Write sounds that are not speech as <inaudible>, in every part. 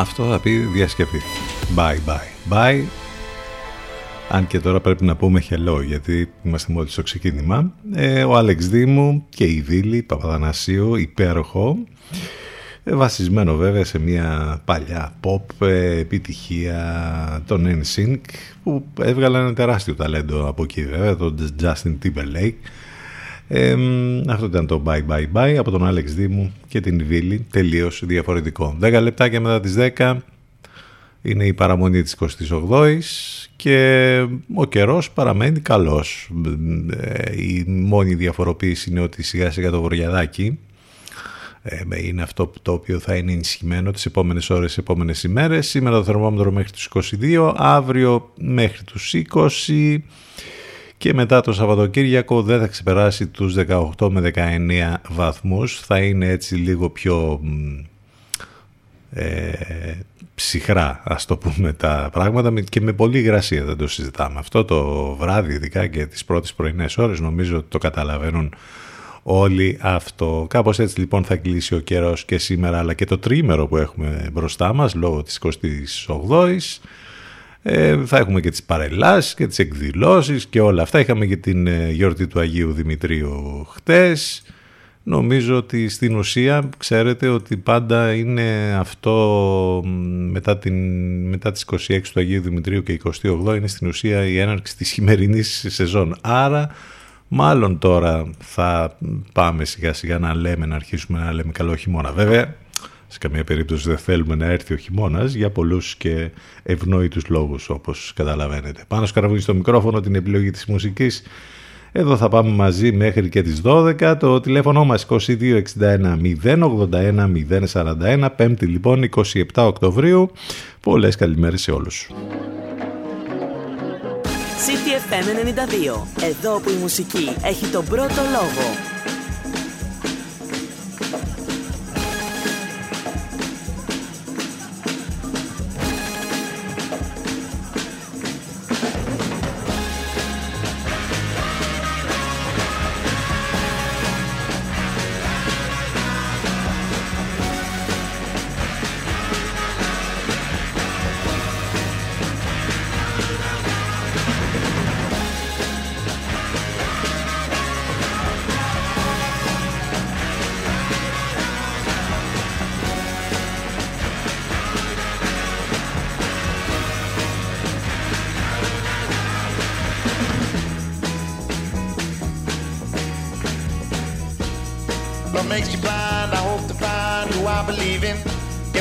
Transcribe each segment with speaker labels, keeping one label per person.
Speaker 1: αυτό θα πει διασκευή. Bye bye bye. Αν και τώρα πρέπει να πούμε hello γιατί είμαστε μόλις στο ξεκίνημα. Ε, ο Άλεξ Δήμου και η δίλη, Παπαδανασίου, υπέροχο. Ε, βασισμένο βέβαια σε μια παλιά pop ε, επιτυχία των NSYNC που έβγαλε ένα τεράστιο ταλέντο από εκεί βέβαια, τον Justin Timberlake ε, αυτό ήταν το Bye Bye Bye από τον Άλεξ Δήμου και την Βίλη. Τελείως διαφορετικό. 10 λεπτάκια μετά τις 10 είναι η παραμονή της 28η και ο καιρός παραμένει καλός. Ε, η μόνη διαφοροποίηση είναι ότι σιγά σιγά το βορειαδάκι ε, είναι αυτό το οποίο θα είναι ενισχυμένο τις επόμενες ώρες, τις επόμενες ημέρες. Σήμερα το θερμόμετρο μέχρι τους 22, αύριο μέχρι τους 20 και μετά το Σαββατοκύριακο δεν θα ξεπεράσει τους 18 με 19 βαθμούς. Θα είναι έτσι λίγο πιο ε, ψυχρά ας το πούμε τα πράγματα και με πολύ γρασία δεν το συζητάμε. Αυτό το βράδυ ειδικά και τις πρώτες πρωινές ώρες νομίζω ότι το καταλαβαίνουν όλοι αυτό. Κάπως έτσι λοιπόν θα κλείσει ο καιρός και σήμερα αλλά και το τρίμερο που έχουμε μπροστά μας λόγω της 28ης ε, θα έχουμε και τις παρελάσεις και τις εκδηλώσεις και όλα αυτά. Είχαμε και την ε, γιορτή του Αγίου Δημητρίου χτες. Νομίζω ότι στην ουσία ξέρετε ότι πάντα είναι αυτό μετά, την, μετά τις 26 του Αγίου Δημητρίου και 28 είναι στην ουσία η έναρξη της χειμερινής σεζόν. Άρα μάλλον τώρα θα πάμε σιγά σιγά να λέμε, να αρχίσουμε να λέμε καλό χειμώνα. Βέβαια σε καμία περίπτωση δεν θέλουμε να έρθει ο χειμώνας για πολλούς και ευνόητους λόγους όπως καταλαβαίνετε. Πάνω σκαραβούνι στο μικρόφωνο την επιλογή της μουσικής εδώ θα πάμε μαζί μέχρι και τις 12. Το τηλέφωνο μας 2261 081 041. Πέμπτη λοιπόν 27 Οκτωβρίου. Πολλές καλημέρες σε όλους.
Speaker 2: CTFM 92. Εδώ που η μουσική έχει τον πρώτο λόγο.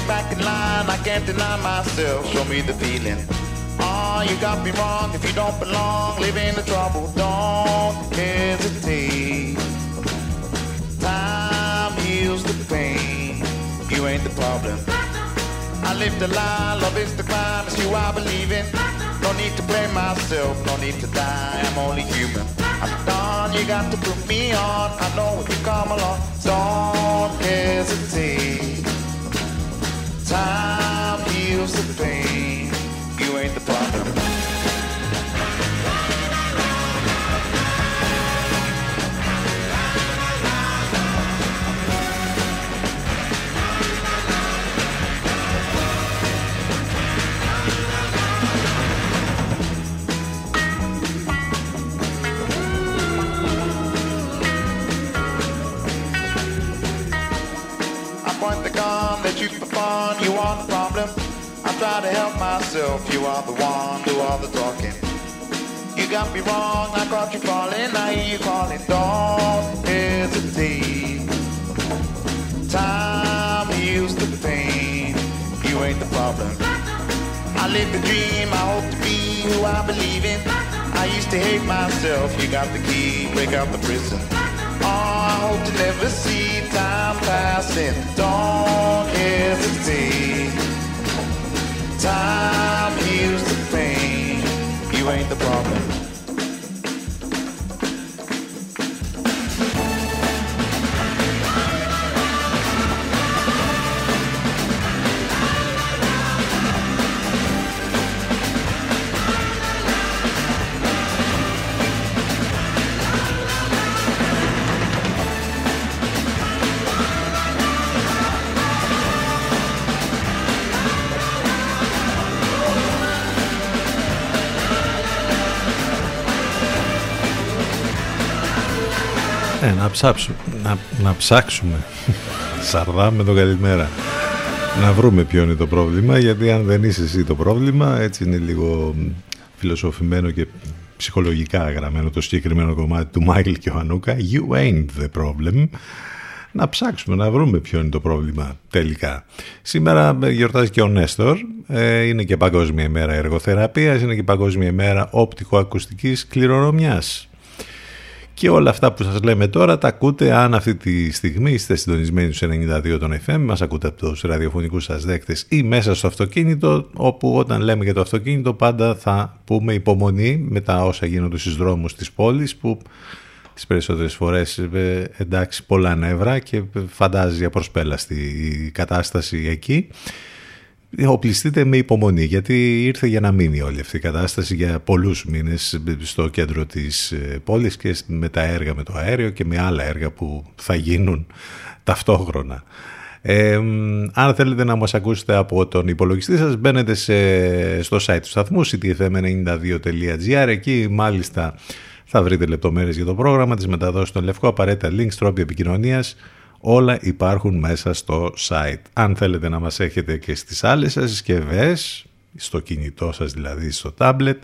Speaker 2: get back in line, I can't deny myself. Show me the feeling. Ah, oh, you got me wrong. If you don't belong, live in the trouble. Don't hesitate. Time heals the pain. You ain't the problem. I live the lie, love is the crime. It's you I believe in. No need to blame myself, no need to die. I'm only human. I'm done. You got to put me on. I know when you come along, don't hesitate. Time heals the pain. You ain't the problem. you are the problem. I try to help myself, you are the one, do all the talking. You got me wrong, I caught you falling, I hear you calling. Don't hesitate. Time heals the pain, you ain't the problem. I live the dream, I hope to be who I believe in. I used to hate myself, you got the key, break out the prison hope to never see time passing. Don't hesitate. Time heals the pain. You ain't the problem.
Speaker 1: Ψάξουμε, να, να ψάξουμε. <laughs> Σαρδά με το καλημέρα. Να βρούμε ποιο είναι το πρόβλημα γιατί αν δεν είσαι εσύ το πρόβλημα έτσι είναι λίγο φιλοσοφημένο και ψυχολογικά γραμμένο το συγκεκριμένο κομμάτι του Μάικλ και ο Ανούκα You ain't the problem. Να ψάξουμε να βρούμε ποιο είναι το πρόβλημα τελικά. Σήμερα γιορτάζει και ο Νέστορ, ε, είναι και Παγκόσμια ημέρα εργοθεραπείας, είναι και Παγκόσμια ημέρα οπτικοακουστικής κληρονομιάς. Και όλα αυτά που σας λέμε τώρα τα ακούτε αν αυτή τη στιγμή είστε συντονισμένοι στους 92 των FM, μας ακούτε από τους ραδιοφωνικούς σας δέκτες ή μέσα στο αυτοκίνητο, όπου όταν λέμε για το αυτοκίνητο πάντα θα πούμε υπομονή με τα όσα γίνονται στους δρόμους της πόλης που τις περισσότερες φορές ε, εντάξει πολλά νεύρα και φαντάζει για προσπέλαστη η κατάσταση εκεί.
Speaker 3: Οπλιστείτε με υπομονή γιατί ήρθε για να μείνει όλη αυτή η κατάσταση για πολλούς μήνες στο κέντρο της ε, πόλης και με τα έργα με το αέριο και με άλλα έργα που θα γίνουν ταυτόχρονα. Ε, αν θέλετε να μας ακούσετε από τον υπολογιστή σας μπαίνετε στο site του σταθμού ctfm92.gr εκεί μάλιστα θα βρείτε λεπτομέρειες για το πρόγραμμα της μεταδόσης των Λευκό απαραίτητα links, τρόποι επικοινωνίας όλα υπάρχουν μέσα στο site. Αν θέλετε να μας έχετε και στις άλλες σας συσκευές, στο κινητό σας δηλαδή, στο tablet,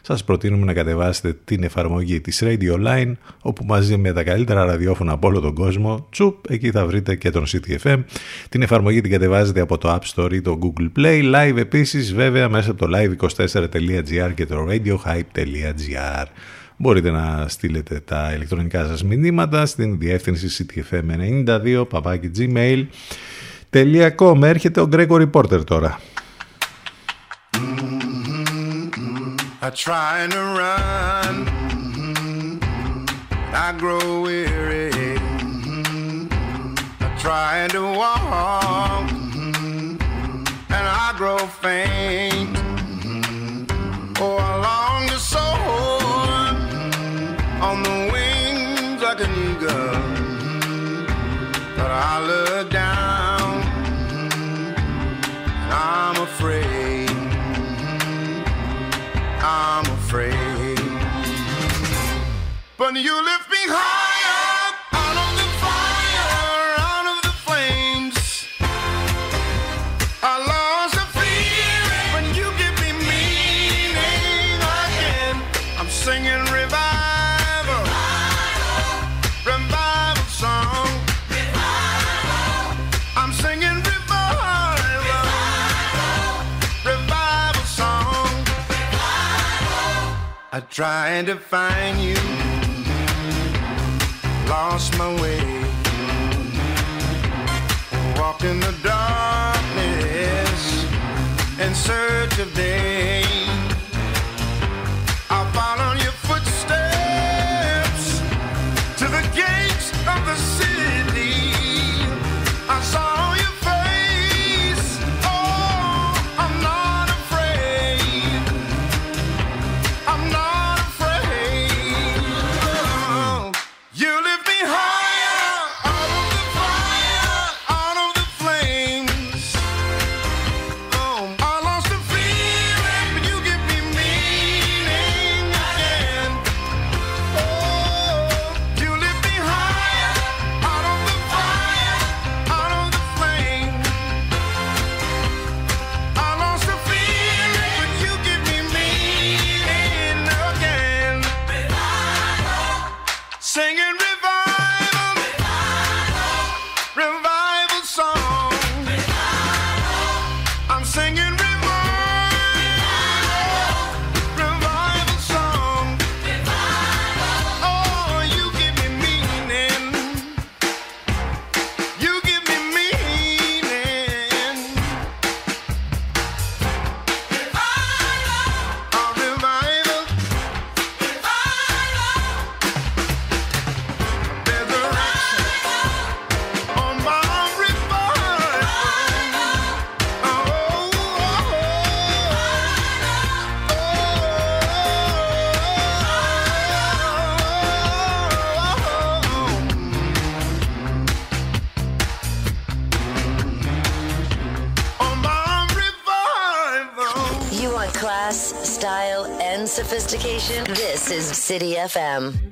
Speaker 3: σας προτείνουμε να κατεβάσετε την εφαρμογή της Radio Line, όπου μαζί με τα καλύτερα ραδιόφωνα από όλο τον κόσμο, τσουπ, εκεί θα βρείτε και τον CTFM. Την εφαρμογή την κατεβάζετε από το App Store ή το Google Play, live επίσης βέβαια μέσα από το live24.gr και το radiohype.gr. Μπορείτε να στείλετε τα ηλεκτρονικά σας μηνύματα στην διεύθυνση ctfm92 παπάκι gmail.com Έρχεται ο Gregory Porter τώρα. I try to run. I grow weary. I try to walk. And I grow faint. Oh, I I look down, mm-hmm. I'm afraid, mm-hmm. I'm afraid. But you lift me higher I tried to find you, lost my way. Walked in the darkness in search of day. City
Speaker 4: FM.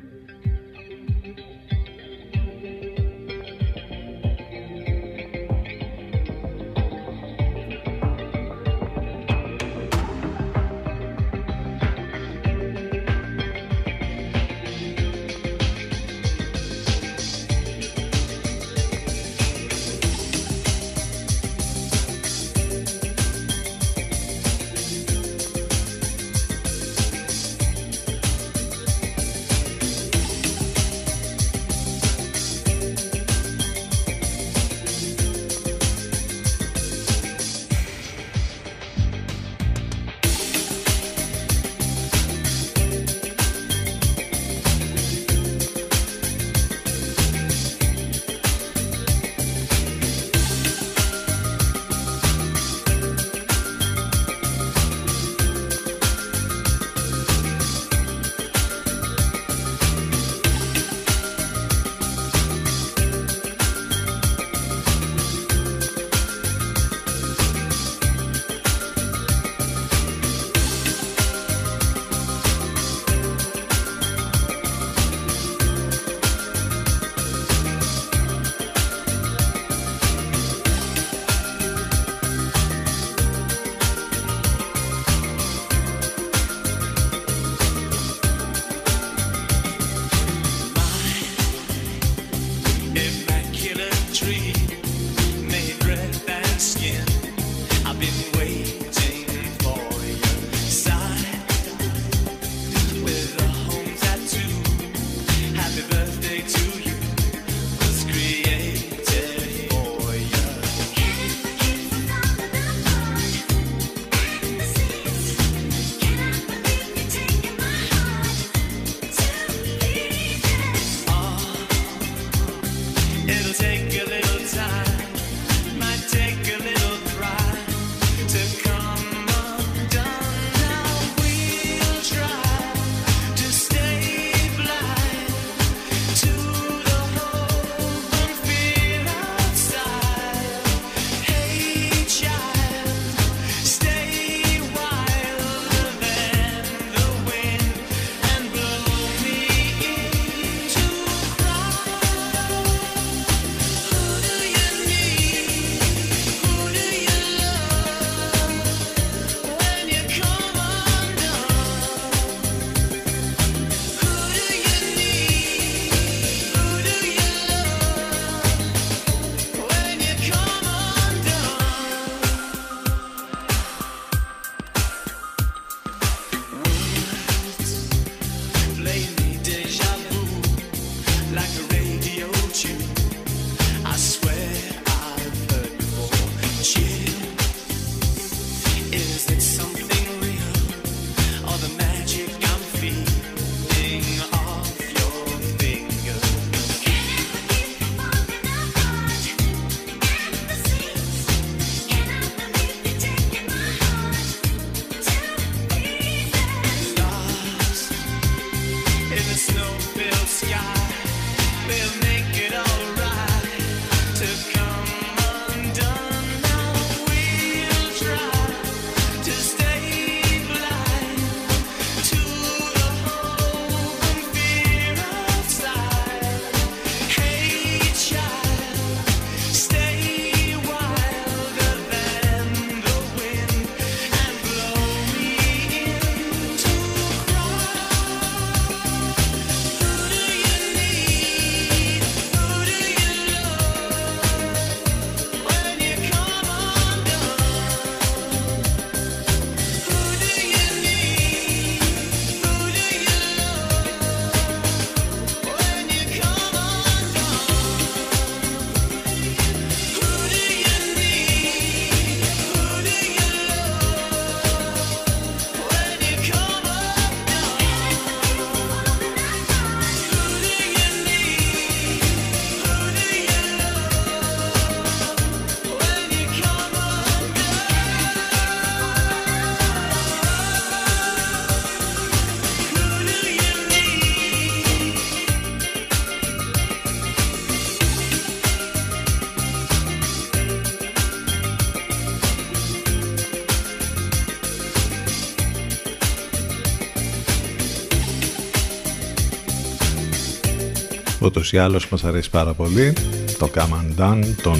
Speaker 1: Ούτως ή άλλως μας αρέσει πάρα πολύ το Come Undone, τον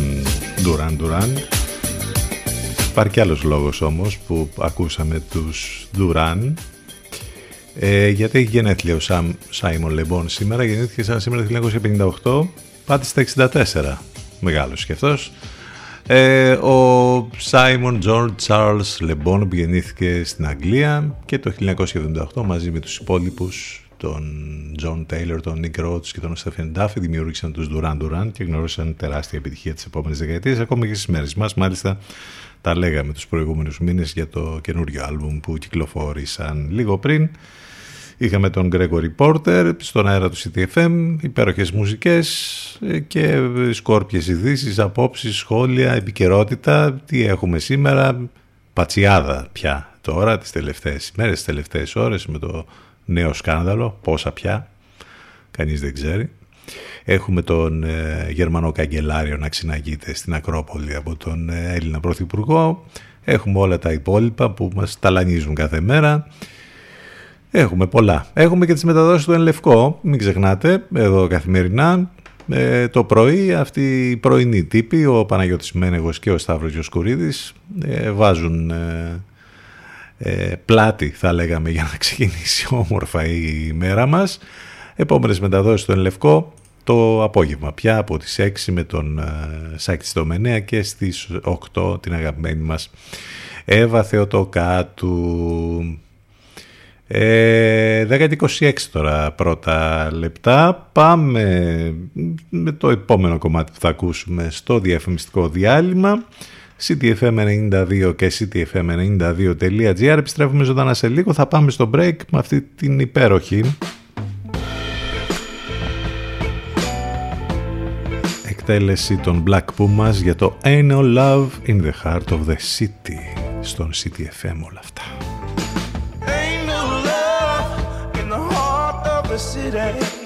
Speaker 1: Duran Duran. Υπάρχει κι άλλος λόγος όμως που ακούσαμε τους Duran. Ε, γιατί έχει γενέθλια ο Σαμ Σάιμον Λεμπόν σήμερα. Γεννήθηκε σαν σήμερα το 1958 πάτε στα 64 μεγάλος και αυτός. Ε, ο Σάιμον Τζορτ Τσάρλς Λεμπόν που γεννήθηκε στην Αγγλία και το 1978 μαζί με τους υπόλοιπους τον Τζον Τέιλορ, τον Νικ Ρόουντς και τον Στίβεν Ντάφι δημιούργησαν τους Duran Duran και γνώρισαν τεράστια επιτυχία τις επόμενες δεκαετίες ακόμα και στις μέρες μας. Μάλιστα τα λέγαμε τους προηγούμενους μήνες για το καινούριο άλμπουμ που κυκλοφόρησαν λίγο πριν. Είχαμε τον Gregory Porter στον αέρα του CTFM, υπέροχες μουσικές και σκόρπιες ειδήσεις, απόψεις, σχόλια, επικαιρότητα. Τι έχουμε σήμερα, πατσιάδα πια τώρα τις τελευταίες μέρες, τις τελευταίες ώρες με το νέο σκάνδαλο, πόσα πια, κανείς δεν ξέρει. Έχουμε τον ε, Γερμανό Καγκελάριο να ξυναγείται στην Ακρόπολη από τον ε, Έλληνα Πρωθυπουργό. Έχουμε όλα τα υπόλοιπα που μας ταλανίζουν κάθε μέρα. Έχουμε πολλά. Έχουμε και τις μεταδόσεις του Ενλευκό, μην ξεχνάτε, εδώ καθημερινά. Ε, το πρωί αυτοί οι πρωινοί τύποι, ο Παναγιώτης Μένεγος και ο Σταύρος Γιοσκουρίδης, ε, βάζουν ε, πλάτη θα λέγαμε για να ξεκινήσει <laughs> όμορφα η μέρα μας. Επόμενες μεταδόσεις στο Ενλευκό το απόγευμα πια από τις 6 με τον ε, Σάκη Στομενέα και στις 8 την αγαπημένη μας Εύα Θεοτοκάτου. Ε, 10-26 τώρα πρώτα λεπτά. Πάμε με το επόμενο κομμάτι που θα ακούσουμε στο διαφημιστικό διάλειμμα ctfm92 και ctfm92.gr επιστρέφουμε ζωντανά σε λίγο θα πάμε στο break με αυτή την υπέροχη εκτέλεση των Black Pumas για το Ain't No Love in the Heart of the City στον CTFM όλα αυτά Ain't no love in the heart of the city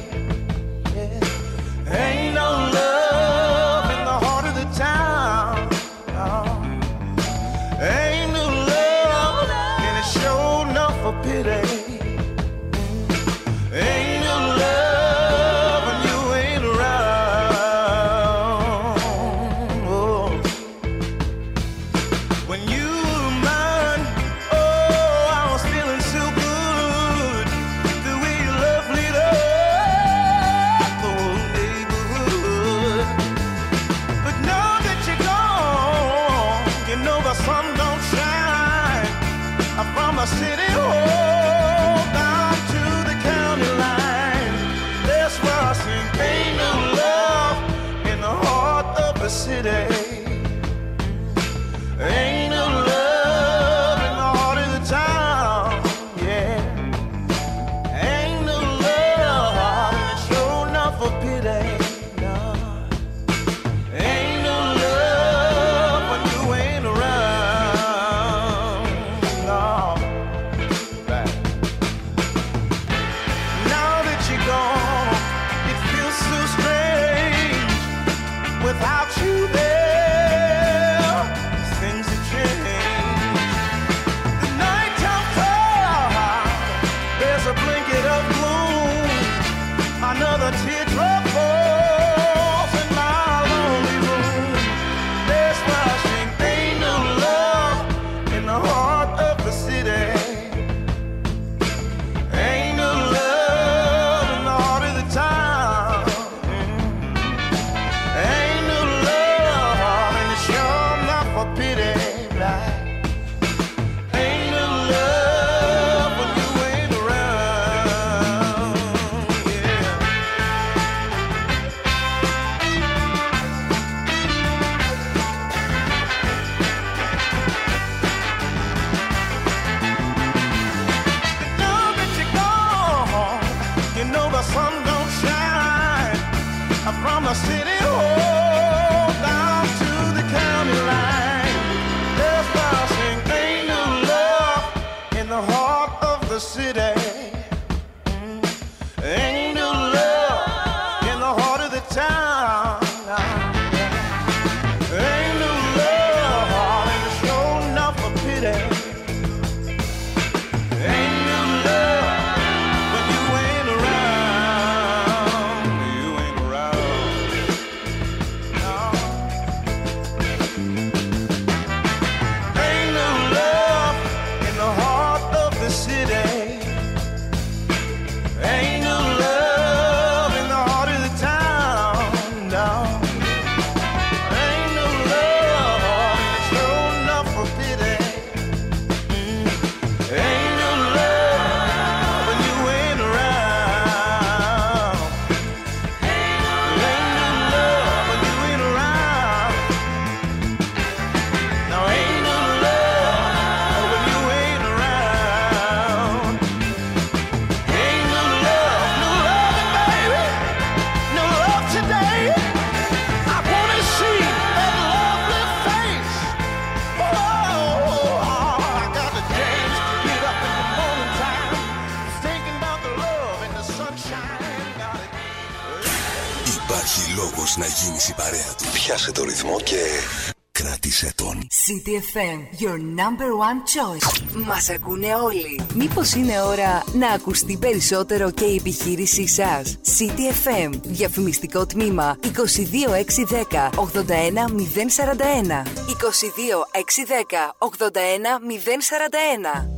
Speaker 5: CTFM, your number one choice. Μας ακούνε όλοι. Μήπως είναι ώρα να ακουστεί περισσότερο και η επιχείρησή σας; CTFM, διαφημιστικό τμήμα 22610 81041. 22610 81041.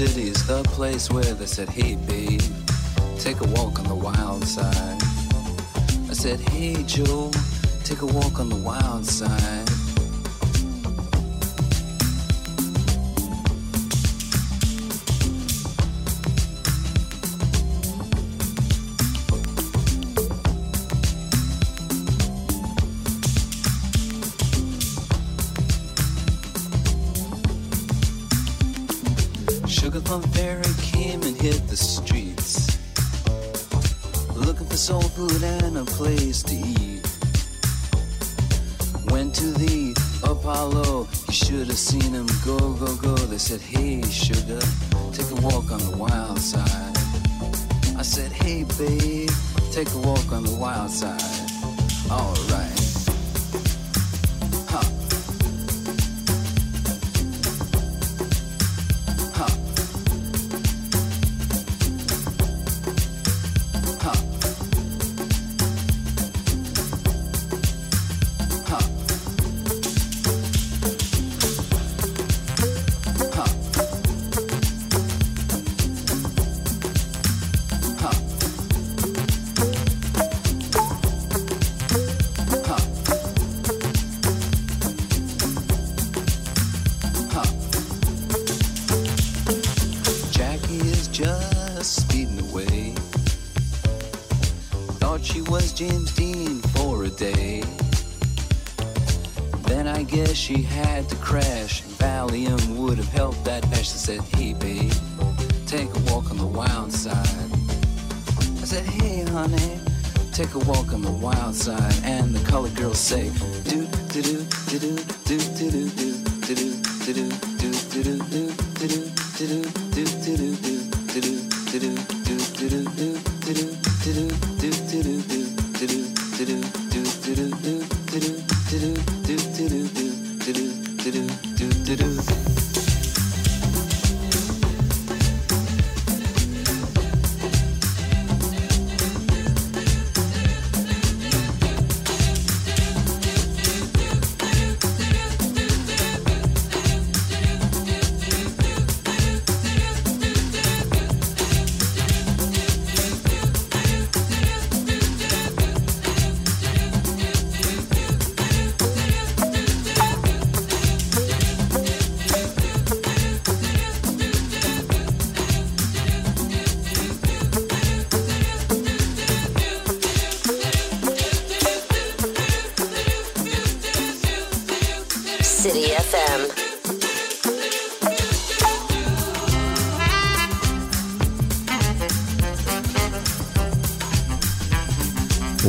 Speaker 6: is the place where they said, Hey, babe, take a walk on the wild side. I said, Hey, Joe, take a walk on the wild side.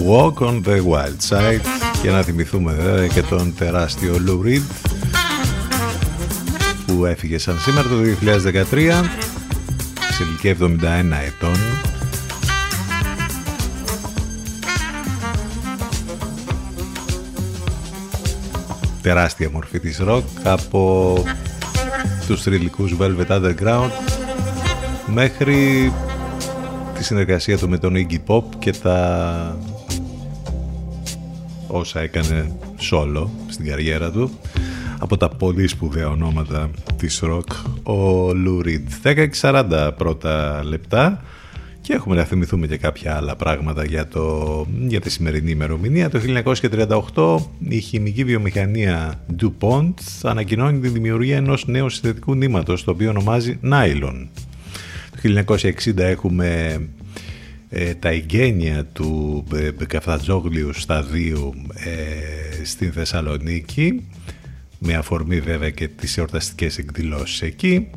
Speaker 6: Walk on the Wild Side.
Speaker 1: Και να θυμηθούμε βέβαια και τον τεράστιο Lou Reed που έφυγε σαν σήμερα το 2013 σε ηλικία 71 ετών. Τεράστια μορφή της rock από τους θρηλυκούς Velvet Underground μέχρι τη συνεργασία του με τον Iggy Pop και τα όσα έκανε solo στην καριέρα του από τα πολύ σπουδαία ονόματα της rock ο Lou Reed 10-40 πρώτα λεπτά και έχουμε να θυμηθούμε και κάποια άλλα πράγματα για, το, για τη σημερινή ημερομηνία. Το 1938 η χημική βιομηχανία DuPont ανακοινώνει τη δημιουργία ενός νέου συνθετικού νήματος το οποίο ονομάζει Nylon. Το 1960 έχουμε ε, τα εγγένεια του ε, Καφτατζόγλιου σταδίου ε, στην Θεσσαλονίκη με αφορμή βέβαια και τις εορταστικές εκδηλώσεις εκεί.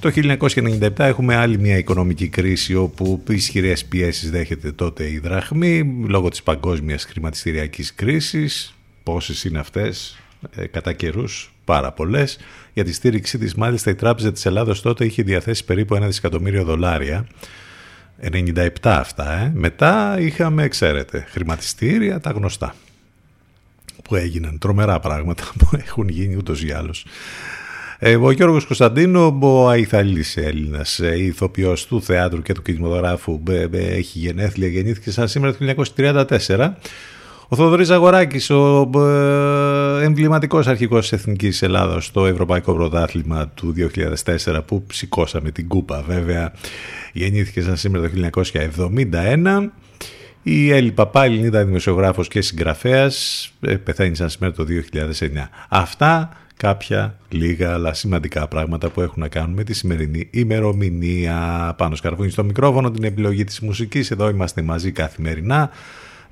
Speaker 1: Το 1997 έχουμε άλλη μια οικονομική κρίση όπου ισχυρές πιέσεις δέχεται τότε η δραχμή λόγω της παγκόσμιας χρηματιστηριακής κρίσης. Πόσες είναι αυτές; Ε, κατά καιρούς, πάρα πολλές. Για τη στήριξή της μάλιστα η Τράπεζα της Ελλάδος τότε είχε διαθέσει περίπου ένα δισεκατομμύριο δολάρια 97 αυτά, ε. Μετά είχαμε, ξέρετε, χρηματιστήρια, τα γνωστά. Που έγιναν, τρομερά πράγματα <laughs> που έχουν γίνει ούτως ή άλλως. Ε, ο Γιώργος Κωνσταντίνο, ο Αϊθαλής Έλληνας, ε, ηθοποιός του θεάτρου και του κινηματογράφου, έχει γενέθλια, γεννήθηκε σαν σήμερα το 1934 ο Θοδωρής Αγοράκης, ο ε, εμβληματικός αρχικός της Εθνικής Ελλάδας στο Ευρωπαϊκό Πρωτάθλημα του 2004 που σηκώσαμε την κούπα βέβαια γεννήθηκε σαν σήμερα το 1971. Η Έλλη Παπά, Ελληνίδα δημοσιογράφος και συγγραφέας, ε, πεθαίνει σαν σήμερα το 2009. Αυτά κάποια λίγα αλλά σημαντικά πράγματα που έχουν να κάνουν με τη σημερινή ημερομηνία. Πάνω σκαρβούνι στο μικρόφωνο, την επιλογή της μουσικής. Εδώ είμαστε μαζί καθημερινά.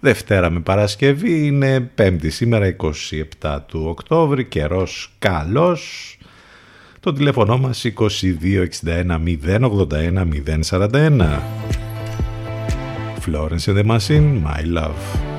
Speaker 1: Δευτέρα με Παρασκευή είναι Πέμπτη σήμερα 27 του Οκτώβρη, καιρός καλός.
Speaker 7: Το τηλέφωνο μας 2261 081 041. Florence and the Machine, My Love.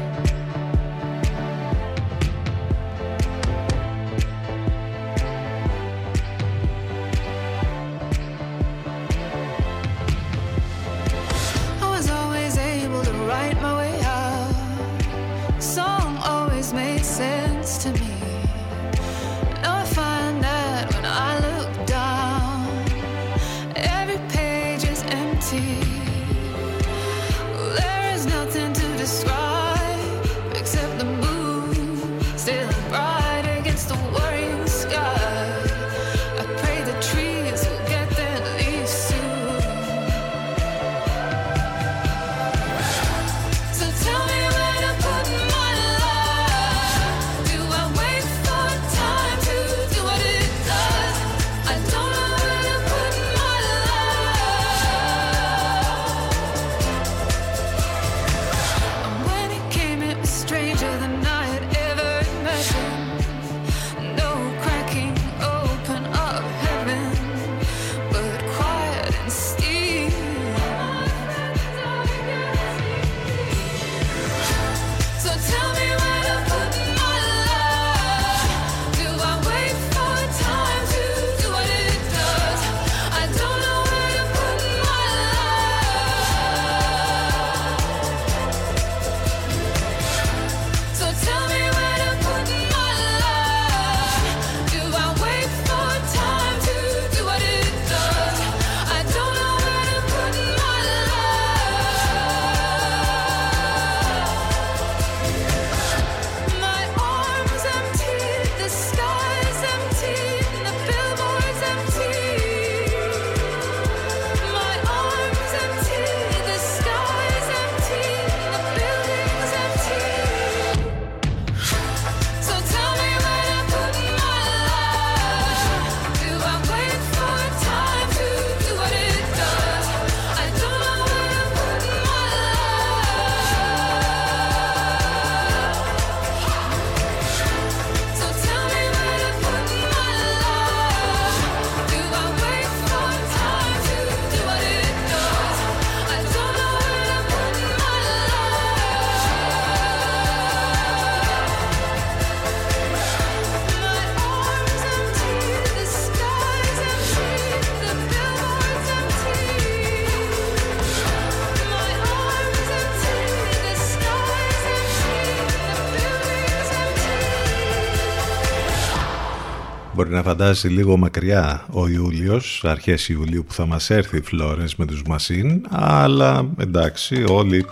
Speaker 7: Να φαντάσει λίγο μακριά ο Ιούλιος, αρχές Ιουλίου που θα μας έρθει η Φλόρενς με τους Μασίν, αλλά εντάξει όλοι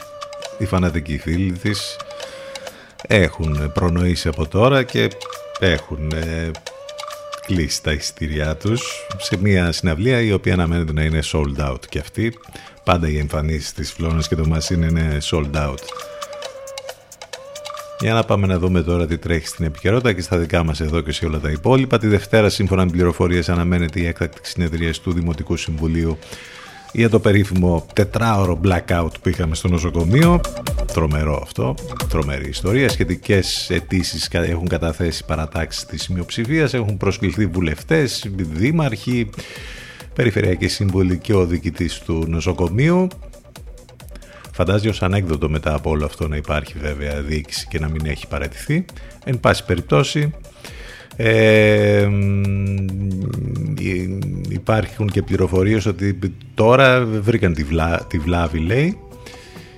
Speaker 7: οι φανατικοί φίλοι της έχουν προνοήσει από τώρα και έχουν ε, κλείσει τα εισιτήριά τους σε μια συναυλία η οποία αναμένεται να είναι sold out και αυτή. Πάντα οι εμφανίσεις της Φλόρενς και των Μασίν είναι sold out για να πάμε να δούμε τώρα τι τρέχει στην επικαιρότητα και στα δικά μας εδώ και σε όλα τα υπόλοιπα. Τη Δευτέρα, σύμφωνα με πληροφορίες, αναμένεται η έκτακτη συνεδρία του Δημοτικού Συμβουλίου για το περίφημο τετράωρο blackout που είχαμε στο νοσοκομείο. Τρομερό αυτό, τρομερή ιστορία. Σχετικές αιτήσεις έχουν καταθέσει παρατάξεις της μειοψηφίας, έχουν προσκληθεί βουλευτές, δήμαρχοι, περιφερειακοί σύμβουλοι και ο διοικητής του νοσοκομείου. Φαντάζει ως ανέκδοτο μετά από όλο αυτό να υπάρχει βέβαια διοίκηση και να μην έχει παρατηθεί. Εν πάση περιπτώσει ε, υπάρχουν και πληροφορίες ότι τώρα βρήκαν τη, βλά, τη βλάβη λέει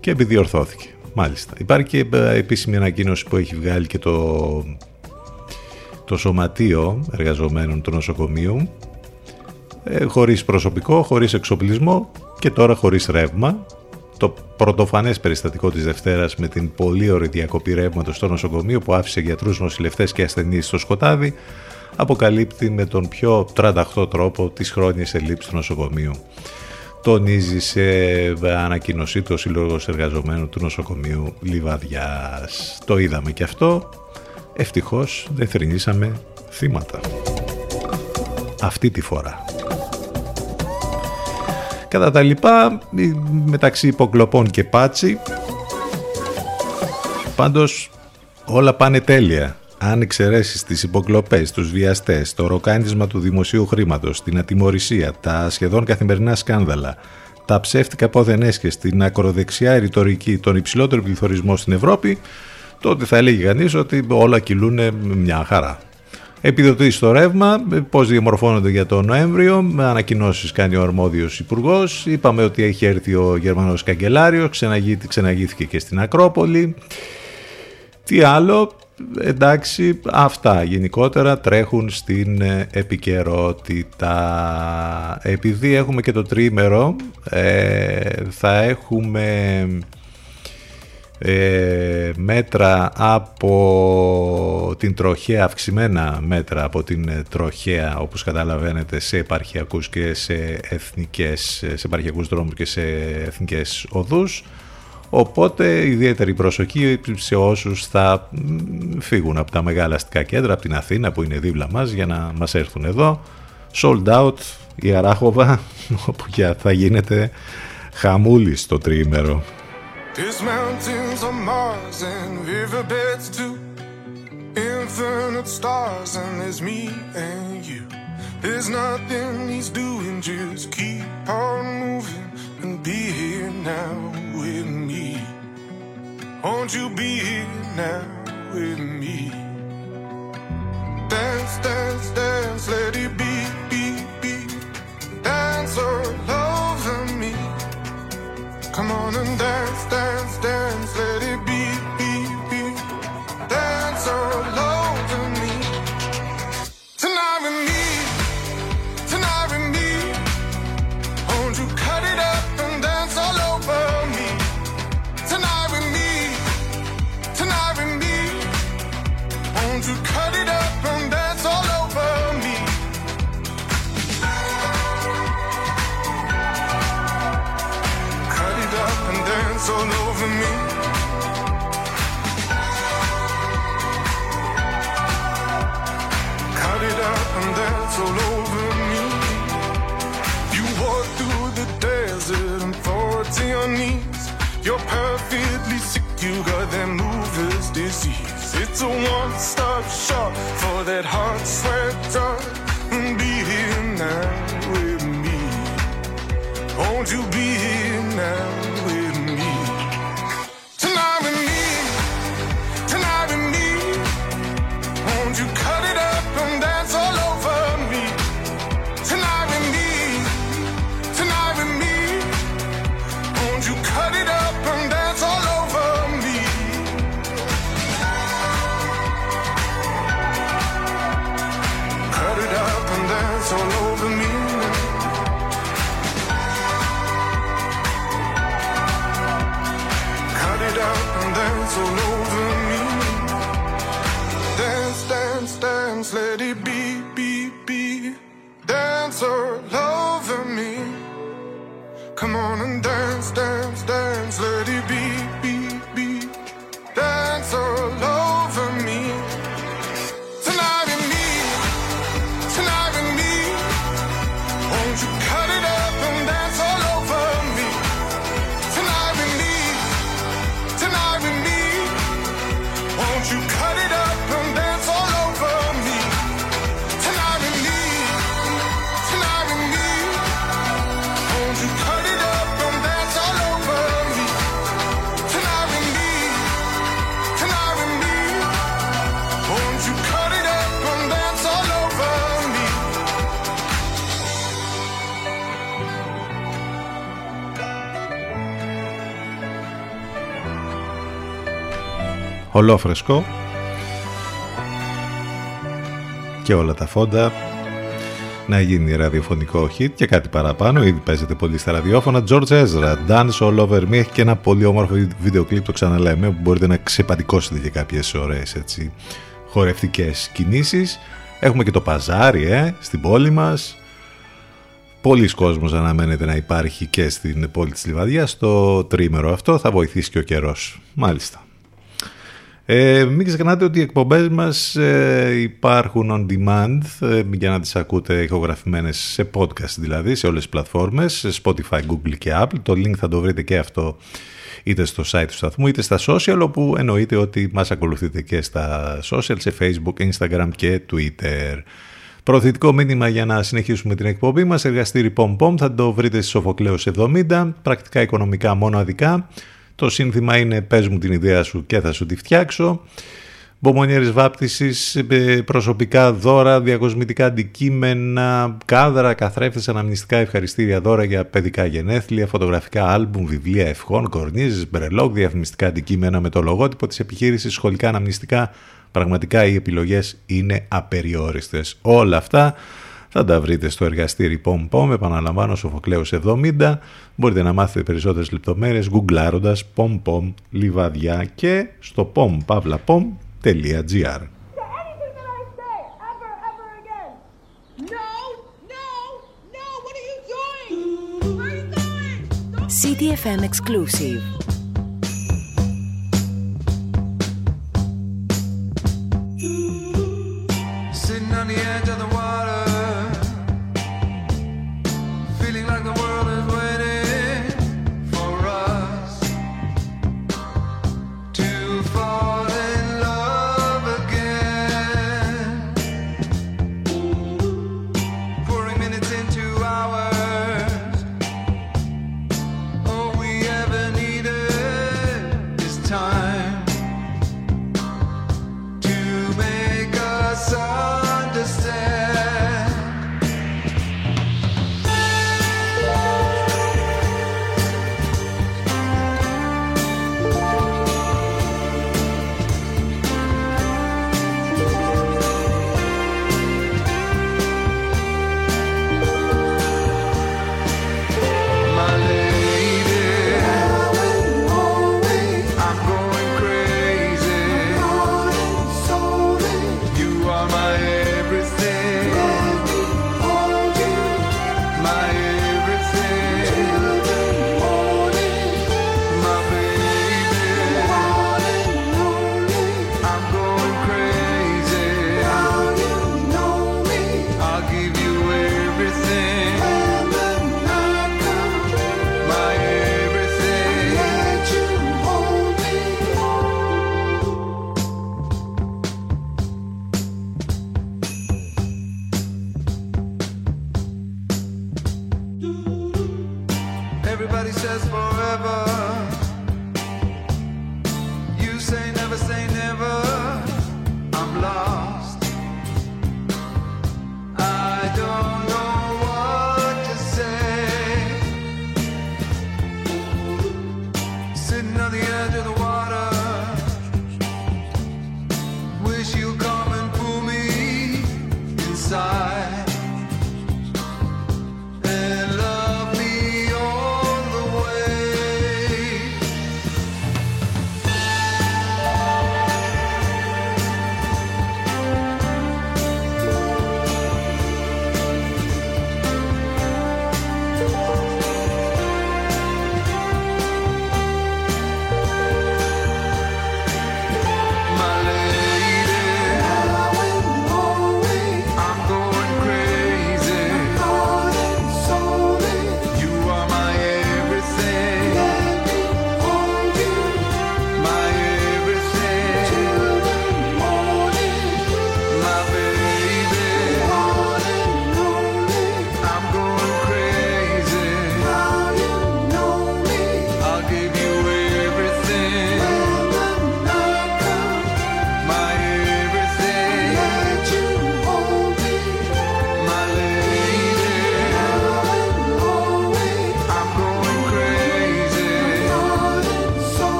Speaker 7: και επιδιορθώθηκε. Μάλιστα. Υπάρχει και ε, επίσημη ανακοίνωση που έχει βγάλει και το, το σωματείο εργαζομένων του νοσοκομείου ε, χωρίς προσωπικό, χωρίς εξοπλισμό και τώρα χωρίς ρεύμα το πρωτοφανές περιστατικό της Δευτέρας με την πολύ ωραία διακοπή ρεύματος στο νοσοκομείο που άφησε γιατρούς, νοσηλευτές και ασθενείς στο σκοτάδι αποκαλύπτει με τον πιο τρανταχτό τρόπο τις χρόνιες ελλείψεις του νοσοκομείου. Τονίζει σε ανακοίνωσή του ο Σύλλογος Εργαζομένου του Νοσοκομείου Λιβαδιάς. Το είδαμε και αυτό. Ευτυχώς δεν θρυνήσαμε θύματα. Αυτή τη φορά. Κατά τα λοιπά, μεταξύ υποκλοπών και πάτσι, πάντως όλα πάνε τέλεια.
Speaker 8: αν εξαιρέσεις τις υποκλοπές, τους βιαστές, το ροκάνισμα του δημοσίου χρήματος, την ατιμορρησία, τα σχεδόν καθημερινά σκάνδαλα, τα ψεύτικα πόδεν έσχε, την ακροδεξιά ρητορική, τον υψηλότερο πληθωρισμό στην Ευρώπη, τότε θα έλεγε κανείς ότι όλα κυλούν μια χαρά. Επιδοτήσει στο ρεύμα, πώς διαμορφώνονται για τον Νοέμβριο, με ανακοινώσεις κάνει ο αρμόδιος υπουργός. Είπαμε ότι έχει έρθει ο Γερμανός Καγκελάριος, ξεναγήθηκε και στην Ακρόπολη. Τι άλλο, εντάξει, αυτά γενικότερα τρέχουν στην ε, επικαιρότητα. Επειδή έχουμε και το τρίμερο, ε, θα έχουμε ε, μέτρα από την τροχέα, αυξημένα μέτρα από την τροχέα, όπως καταλαβαίνετε, σε επαρχιακούς και σε εθνικές, σε επαρχιακούς δρόμους και σε εθνικές οδούς. Οπότε ιδιαίτερη προσοχή σε όσους θα φύγουν από τα μεγάλα αστικά κέντρα, από την Αθήνα που είναι δίπλα μας για να μας έρθουν εδώ. Sold out η Αράχοβα, <laughs> όπου θα γίνεται χαμούλη στο τριήμερο. There's mountains on Mars and riverbeds too. Infinite stars and there's me and you. There's nothing he's doing, just keep on moving and be here now with me. Won't you be here now with me? Dance, dance, dance, let it be, be, be. Dance oh, all over me. Come on and dance, dance, dance, let it be. Dance all over me. Tonight with me, tonight with me. Won't you cut it up disease. It's a one stop shop for that heart sweat drug. Be here now with me. Won't you be here now Ολόφρεσκο και όλα τα φόντα να γίνει ραδιοφωνικό hit και κάτι παραπάνω. Ήδη παίζεται πολύ στα ραδιόφωνα. George Ezra, Dance All Over Me. Έχει και ένα πολύ όμορφο βίντεο κλιπ, το ξαναλέμε, που μπορείτε να ξεπατικώσετε και κάποιες ωραίες έτσι, χορευτικές κινήσεις. Έχουμε και το παζάρι ε, στην πόλη μας. Πολλοί κόσμος αναμένεται να υπάρχει και στην πόλη της Λιβαδιάς. Το τρίμερο αυτό θα βοηθήσει και ο καιρός. Μάλιστα.
Speaker 1: Ε, μην ξεχνάτε ότι οι εκπομπές μας ε, υπάρχουν on demand ε, για να τις ακούτε ηχογραφημένες σε podcast δηλαδή, σε όλες τις πλατφόρμες, σε Spotify, Google και Apple. Το link θα το βρείτε και αυτό είτε στο site του σταθμού είτε στα social όπου εννοείται ότι μας ακολουθείτε και στα social, σε Facebook, Instagram και Twitter. Προωθητικό μήνυμα για να συνεχίσουμε την εκπομπή μας, εργαστήρι POM POM, θα το βρείτε στη Σοφοκλέος 70, πρακτικά οικονομικά μόνο αδικά. Το σύνθημα είναι «Πες μου την ιδέα σου και θα σου τη φτιάξω». Μπομονιέρης βάπτισης, ε, προσωπικά δώρα, διακοσμητικά αντικείμενα, κάδρα, καθρέφτες, αναμνηστικά ευχαριστήρια δώρα για παιδικά γενέθλια, φωτογραφικά άλμπουμ, βιβλία ευχών, κορνίζες, μπρελόκ, διαφημιστικά αντικείμενα με το λογότυπο της επιχείρησης, σχολικά αναμνηστικά. Πραγματικά οι επιλογές είναι απεριόριστες. Όλα αυτά θα τα βρείτε στο εργαστήρι POM POM, επαναλαμβάνω Σοφοκλέους 70. Μπορείτε να μάθετε περισσότερες λεπτομέρειες γκουγκλάροντας POM POM Λιβαδιά και στο pompavlapom.gr.
Speaker 9: CTFM exclusive.
Speaker 10: Sitting on the edge of the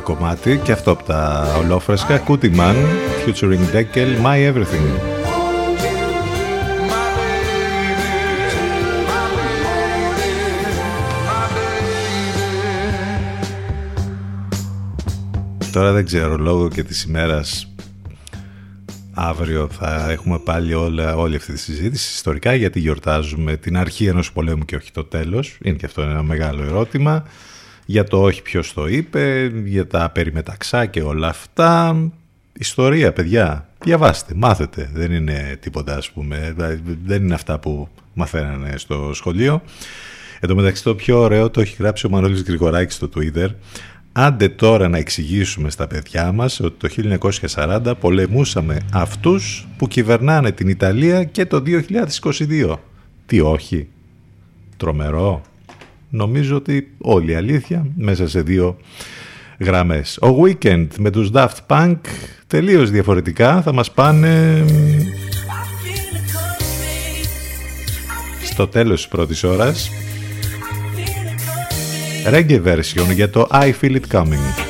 Speaker 1: ωραίο κομμάτι και αυτό από τα ολόφρεσκα Cootie Man featuring Deckel My Everything.
Speaker 10: My baby, my baby, my baby.
Speaker 11: τώρα δεν ξέρω λόγω και της ημέρας αύριο θα έχουμε πάλι όλα, όλη αυτή τη συζήτηση ιστορικά γιατί γιορτάζουμε την αρχή ενός πολέμου και όχι το τέλος. Είναι και αυτό ένα μεγάλο ερώτημα για το όχι ποιος το είπε για τα περιμεταξά και όλα αυτά ιστορία παιδιά διαβάστε, μάθετε δεν είναι τίποτα ας πούμε δεν είναι αυτά που μαθαίνανε στο σχολείο Εν τω μεταξύ το πιο ωραίο το έχει γράψει ο Μανώλης Γρηγοράκης στο Twitter Άντε τώρα να εξηγήσουμε στα παιδιά μας ότι το 1940 πολεμούσαμε αυτούς που κυβερνάνε την Ιταλία και το 2022. Τι όχι; Τρομερό. Νομίζω ότι όλη η αλήθεια μέσα σε δύο γραμμές. Ο Weekend με τους Daft Punk τελείως διαφορετικά θα μας πάνε στο τέλος της πρώτης ώρας reggae version για το I Feel It Coming.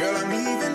Speaker 5: Girl, I'm leaving.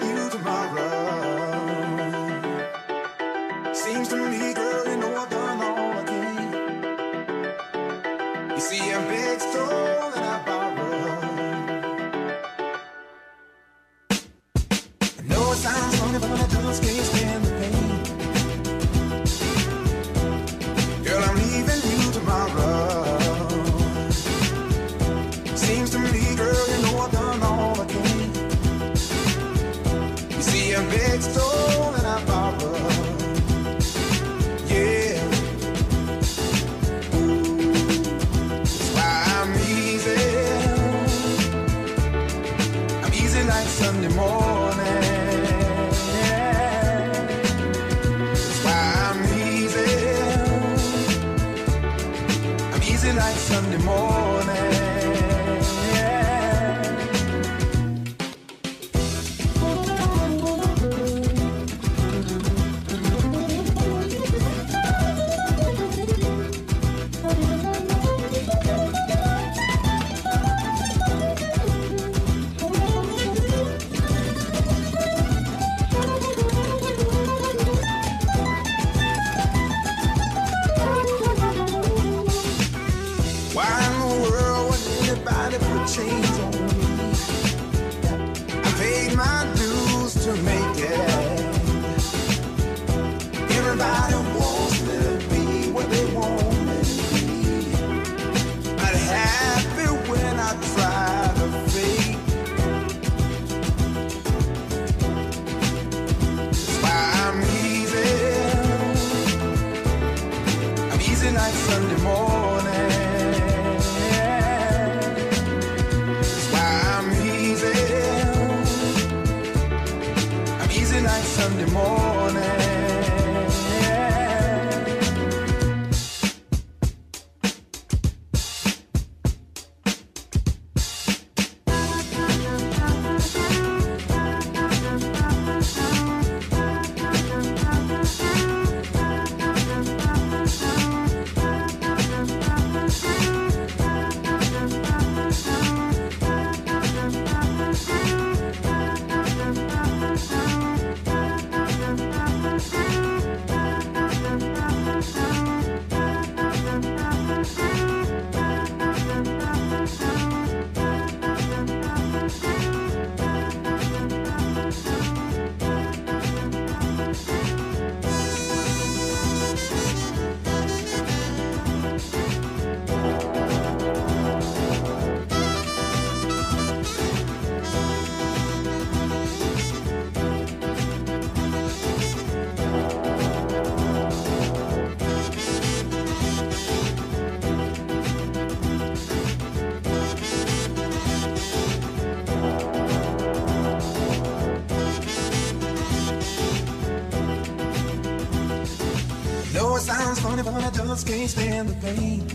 Speaker 12: Just can't stand the pain.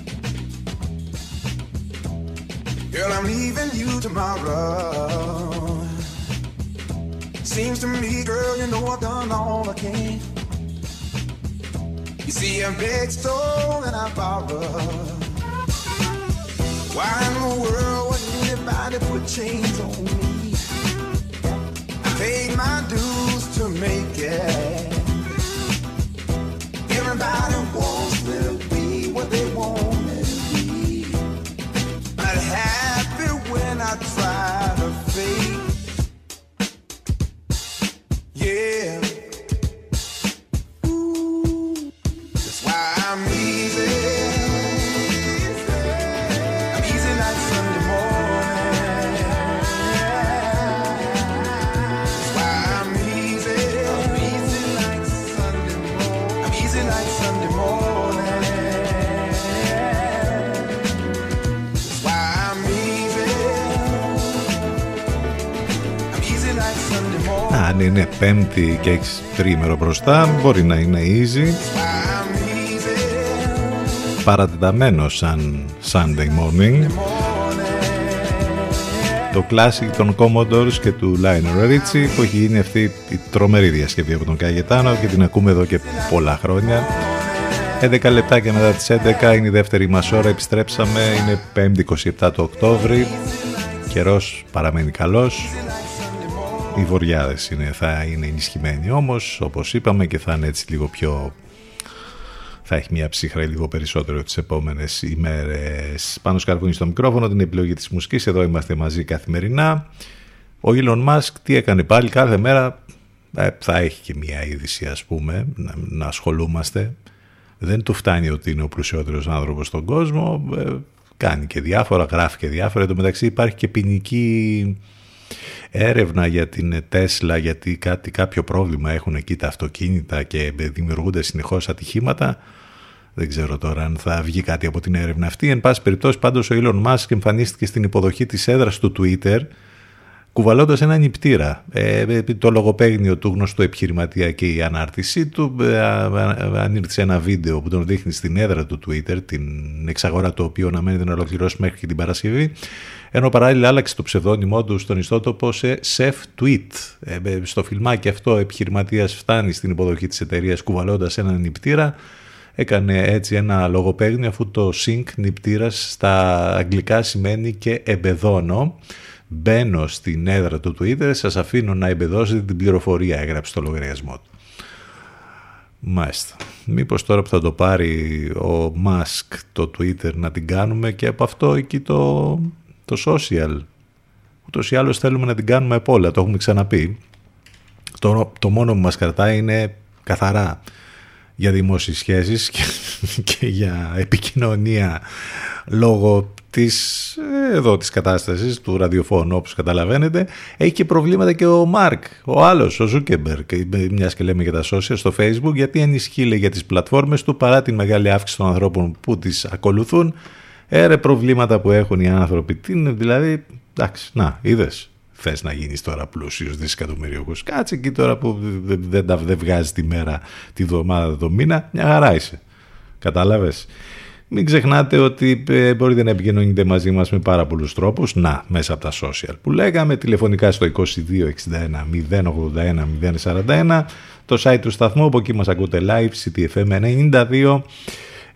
Speaker 12: Girl, I'm leaving you tomorrow. Seems to me, girl, you know I've done all I can. You see, I beg, stole, and I borrowed. Why in the world would anybody put chains on me? I paid my dues to make it. Everybody wants to be what they want me to be. Not happy when I try
Speaker 1: είναι πέμπτη και έχεις τρίμερο μπροστά, μπορεί να είναι easy.
Speaker 12: I'm easy.
Speaker 1: Παρατεταμένο σαν Sunday morning. Το classic των Commodores και του Lionel Richie που έχει γίνει αυτή η τρομερή διασκευή από τον Καγετάνο και την ακούμε εδώ και πολλά χρόνια. 11 λεπτάκια μετά τις 11 είναι η δεύτερη μας ώρα, επιστρέψαμε, είναι 5η 27 του Οκτώβρη, καιρός παραμένει καλός, οι βοριάδες είναι, θα είναι ενισχυμένοι όμως, όπως είπαμε και θα είναι έτσι λίγο πιο θα έχει μια ψύχρα λίγο περισσότερο τις επόμενες ημέρες. Πάνω σκαρβούνι στο μικρόφωνο, την επιλογή της μουσικής, εδώ είμαστε μαζί καθημερινά. Ο Elon Musk τι έκανε πάλι κάθε μέρα, ε, θα έχει και μια είδηση ας πούμε, να, να ασχολούμαστε. Δεν του φτάνει ότι είναι ο πλουσιότερος άνθρωπος στον κόσμο, ε, κάνει και διάφορα, γράφει και διάφορα. Εν τω μεταξύ υπάρχει και ποινική έρευνα για την Τέσλα γιατί κάτι, κάποιο πρόβλημα έχουν εκεί τα αυτοκίνητα και δημιουργούνται συνεχώς ατυχήματα. Δεν ξέρω τώρα αν θα βγει κάτι από την έρευνα αυτή. Εν πάση περιπτώσει πάντως ο Elon Musk εμφανίστηκε στην υποδοχή της έδρας του Twitter κουβαλώντας ένα νηπτήρα. Ε, ε, το λογοπαίγνιο του γνωστού επιχειρηματία και η ανάρτησή του ε, σε ένα βίντεο που τον δείχνει στην έδρα του Twitter, την εξαγορά του οποίου αναμένεται να ολοκληρώσει μέχρι και την Παρασκευή, ενώ παράλληλα άλλαξε το ψευδόνυμό του στον ιστότοπο σε Chef Tweet. Ε, στο φιλμάκι αυτό ο επιχειρηματίας φτάνει στην υποδοχή της εταιρείας κουβαλώντας ένα νηπτήρα, έκανε έτσι ένα λογοπαίγνιο αφού το sync νηπτήρας στα αγγλικά σημαίνει και εμπεδώνω Μπαίνω στην έδρα του Twitter, σας αφήνω να εμπεδώσετε την πληροφορία, έγραψε το λογαριασμό του. Μάλιστα. Μήπως τώρα που θα το πάρει ο Musk το Twitter να την κάνουμε και από αυτό εκεί το, το social. Ούτως ή άλλως θέλουμε να την κάνουμε από όλα, το έχουμε ξαναπεί. Το, το μόνο που μας κρατάει είναι καθαρά για δημόσιες σχέσεις και, <laughs> και για επικοινωνία λόγω της, ε, εδώ, της κατάστασης του ραδιοφώνου όπως καταλαβαίνετε έχει και προβλήματα και ο Μαρκ ο άλλος, ο Ζούκερμπεργκ μιας και λέμε για τα social στο facebook γιατί ενισχύει για τις πλατφόρμες του παρά την μεγάλη αύξηση των ανθρώπων που τις ακολουθούν έρε προβλήματα που έχουν οι άνθρωποι. Τι είναι δηλαδή εντάξει να είδες θες να γίνεις τώρα πλούσιος δισεκατομμυριούχος κάτσε εκεί τώρα που δεν, δεν, δεν βγάζει τη μέρα τη βδομάδα το μήνα μια χαρά είσαι. Κατάλαβες. Μην ξεχνάτε ότι ε, μπορείτε να επικοινωνείτε μαζί μας με πάρα πολλούς τρόπους. Να, μέσα από τα social που λέγαμε, τηλεφωνικά στο 2261 081 041, το site του σταθμού, από εκεί μας ακούτε live,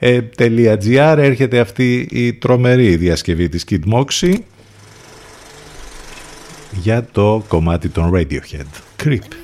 Speaker 1: ctfm92.gr. Έρχεται αυτή η τρομερή διασκευή της Kid Moxie για το κομμάτι των Radiohead. Creep.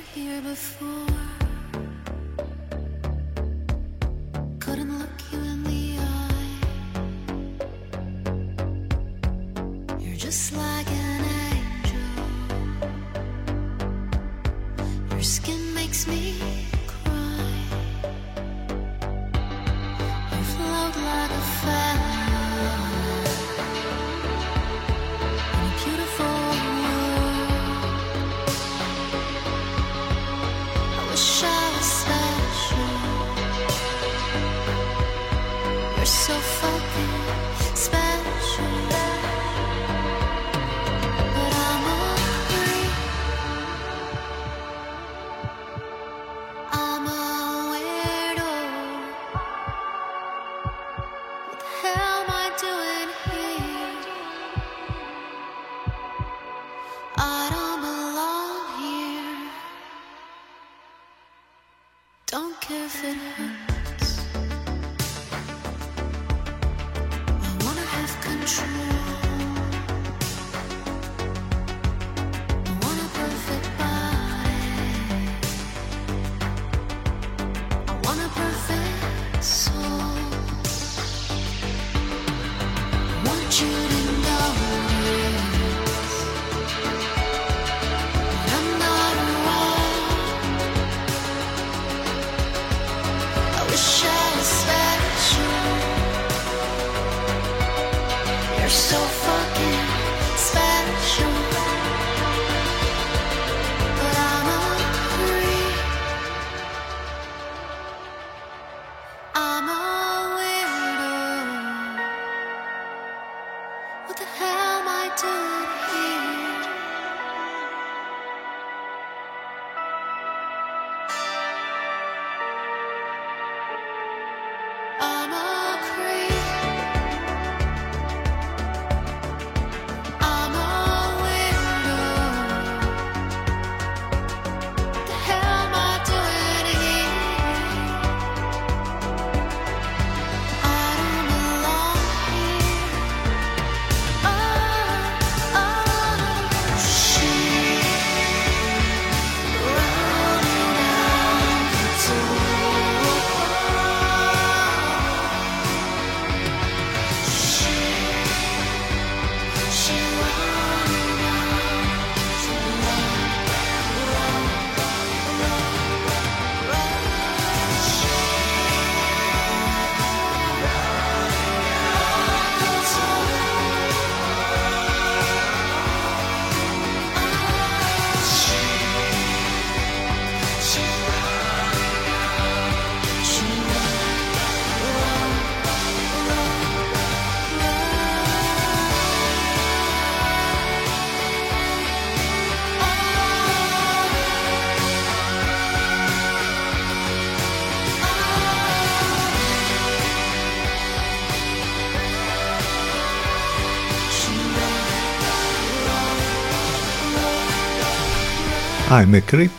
Speaker 1: I'm a Creep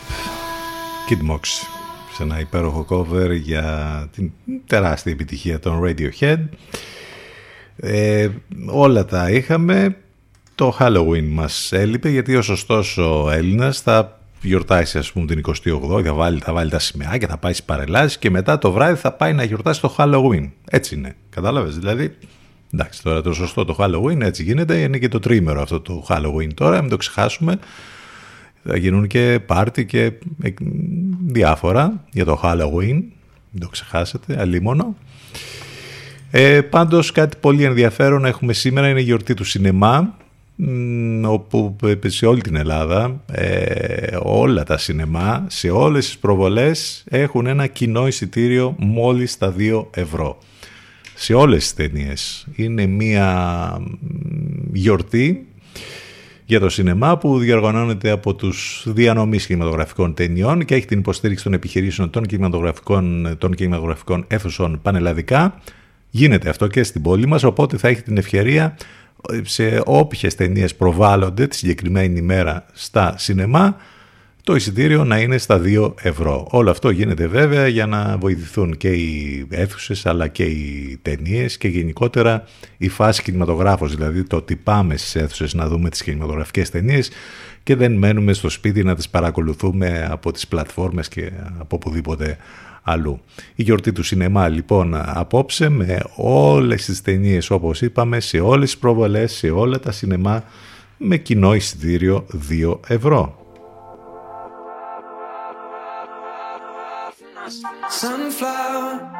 Speaker 1: Kid Mox σε ένα υπέροχο cover για την τεράστια επιτυχία των Radiohead. Ε, όλα τα είχαμε. Το Halloween μας έλειπε γιατί ο σωστός ο Έλληνας θα γιορτάσει ας πούμε την 28η θα βάλει, θα βάλει τα σημαία θα πάει στις παρελάσεις και μετά το βράδυ θα πάει να γιορτάσει το Halloween. Έτσι είναι. Κατάλαβες; Δηλαδή εντάξει τώρα το σωστό το Halloween έτσι γίνεται. Είναι και το τρίμερο αυτό το Halloween τώρα μην το ξεχάσουμε θα γίνουν και πάρτι και διάφορα για το Halloween. Μην το ξεχάσετε, αλίμονο. Ε, πάντως κάτι πολύ ενδιαφέρον έχουμε σήμερα είναι η γιορτή του σινεμά όπου σε όλη την Ελλάδα ε, όλα τα σινεμά σε όλες τις προβολές έχουν ένα κοινό εισιτήριο μόλις τα 2 ευρώ σε όλες τις ταινίες είναι μια γιορτή για το σινεμά που διοργανώνεται από τους διανομείς κινηματογραφικών ταινιών και έχει την υποστήριξη των επιχειρήσεων των κινηματογραφικών, των κινηματογραφικών αίθουσων πανελλαδικά. Γίνεται αυτό και στην πόλη μας, οπότε θα έχει την ευκαιρία σε όποιες ταινίες προβάλλονται τη συγκεκριμένη ημέρα στα σινεμά το εισιτήριο να είναι στα 2 ευρώ. Όλο αυτό γίνεται βέβαια για να βοηθηθούν και οι αίθουσες αλλά και οι ταινίες και γενικότερα η φάση κινηματογράφος, δηλαδή το ότι πάμε στις αίθουσες να δούμε τις κινηματογραφικές ταινίες και δεν μένουμε στο σπίτι να τις παρακολουθούμε από τις πλατφόρμες και από οπουδήποτε αλλού. Η γιορτή του σινεμά λοιπόν απόψε με όλες τις ταινίες όπως είπαμε σε όλες τις προβολές, σε όλα τα σινεμά με κοινό εισιτήριο 2 ευρώ. Sunflower,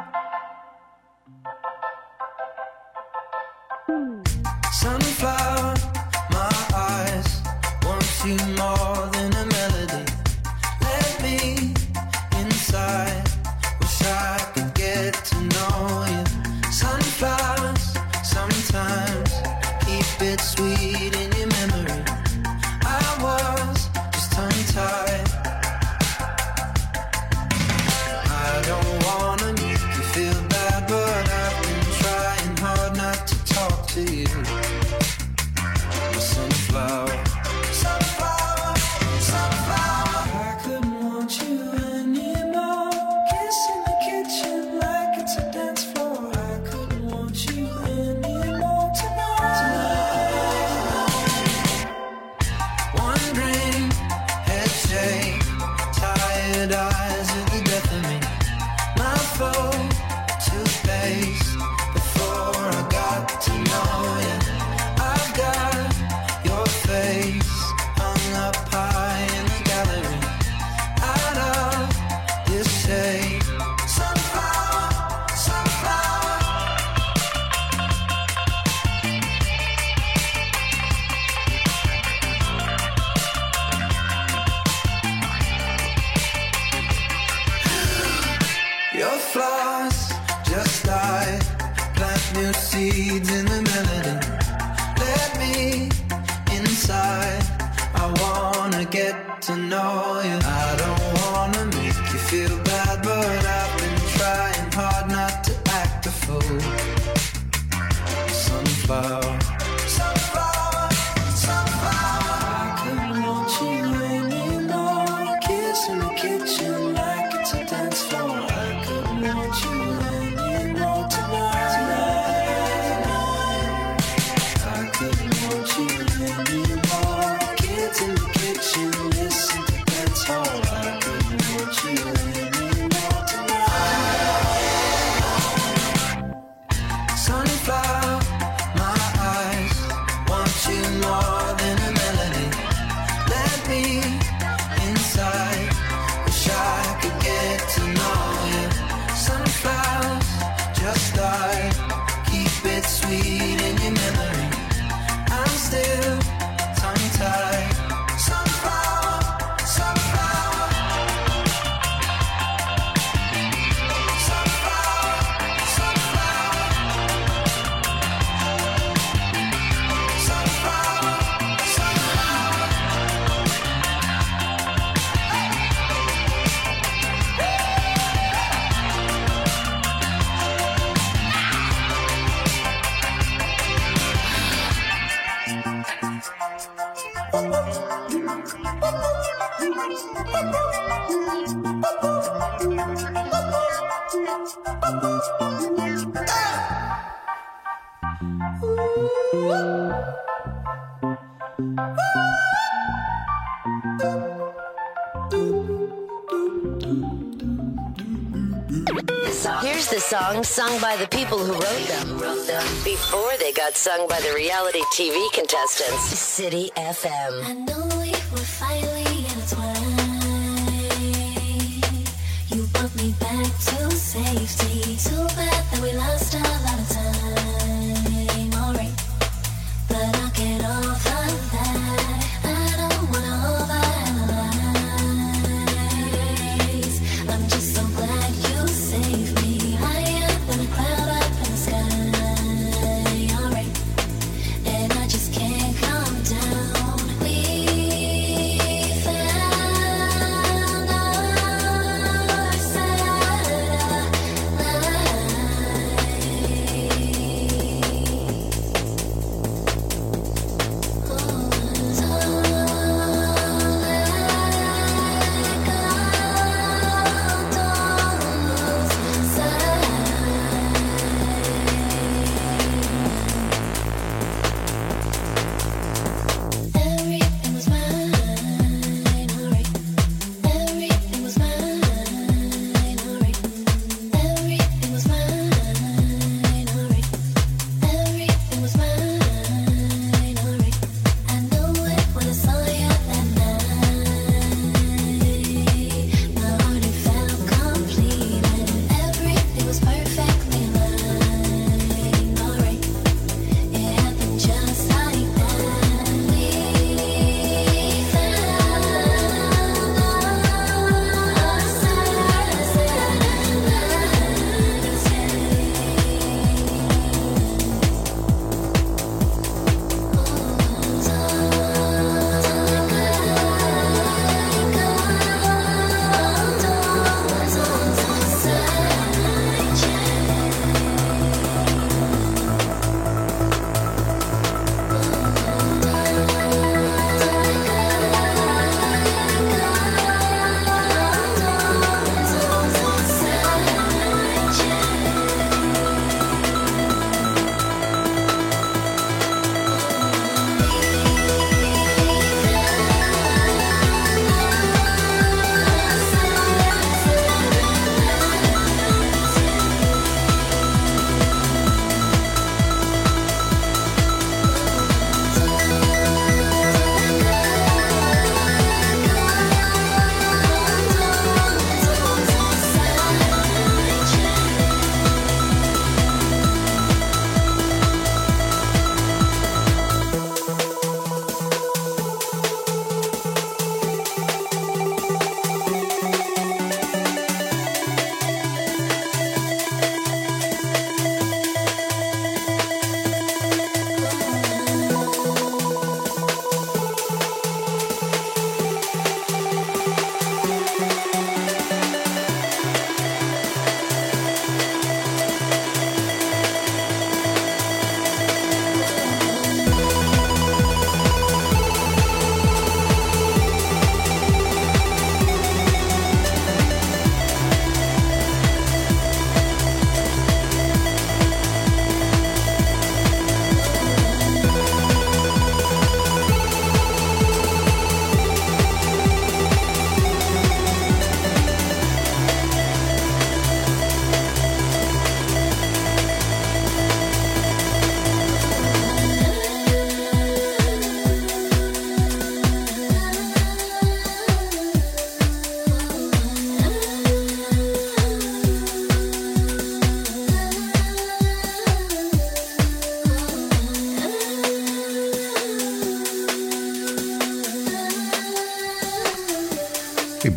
Speaker 4: songs sung by the people who wrote them. Before they got sung by the reality TV contestants. City FM.
Speaker 13: I know we were finally. You brought me back to safety. Too bad that we lost a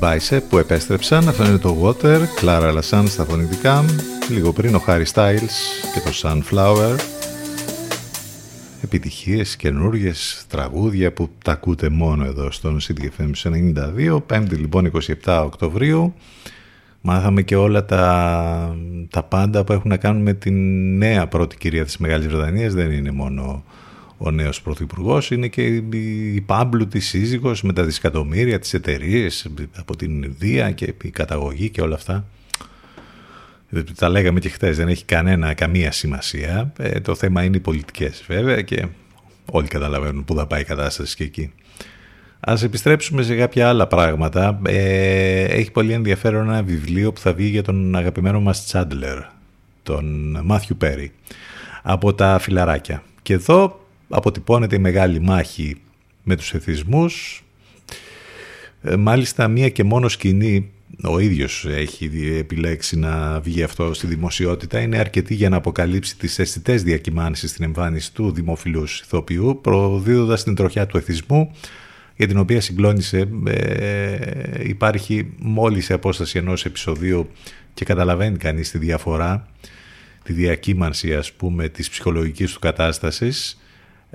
Speaker 1: Bicep που επέστρεψαν, αυτό είναι το Water, Clara Lassan στα φωνητικά, λίγο πριν ο Harry Styles και το Sunflower. Επιτυχίες, καινούργιες τραγούδια που τα ακούτε μόνο εδώ στον CDFM 92, 5η λοιπόν 27 Οκτωβρίου. Μάθαμε και όλα τα, τα πάντα που έχουν να κάνουν με την νέα πρώτη κυρία της Μεγάλης Βρετανίας. Δεν είναι μόνο ο νέος πρωθυπουργός, είναι και η Πάμπλου της σύζυγος με τα δισεκατομμύρια της εταιρείε από την Ινδία και η καταγωγή και όλα αυτά. Τα λέγαμε και χθες, δεν έχει κανένα, καμία σημασία. Ε, το θέμα είναι οι πολιτικές βέβαια και Όλοι καταλαβαίνουν που θα πάει η κατάσταση και εκεί. Ας επιστρέψουμε σε κάποια άλλα πράγματα. Ε, έχει πολύ ενδιαφέρον ένα βιβλίο που θα βγει για τον αγαπημένο μας Τσάντλερ, τον Μάθιου Πέρι, από τα φιλαράκια. Και εδώ αποτυπώνεται η μεγάλη μάχη με τους εθισμούς. Ε, μάλιστα μία και μόνο σκηνή ο ίδιος έχει επιλέξει να βγει αυτό στη δημοσιότητα είναι αρκετή για να αποκαλύψει τις αισθητές διακυμάνσεις στην εμφάνιση του δημοφιλούς ηθοποιού προδίδοντας την τροχιά του εθισμού για την οποία συγκλώνησε ε, υπάρχει μόλις σε απόσταση ενός επεισοδίου και καταλαβαίνει κανείς τη διαφορά τη διακύμανση ας πούμε της ψυχολογικής του κατάστασης ε,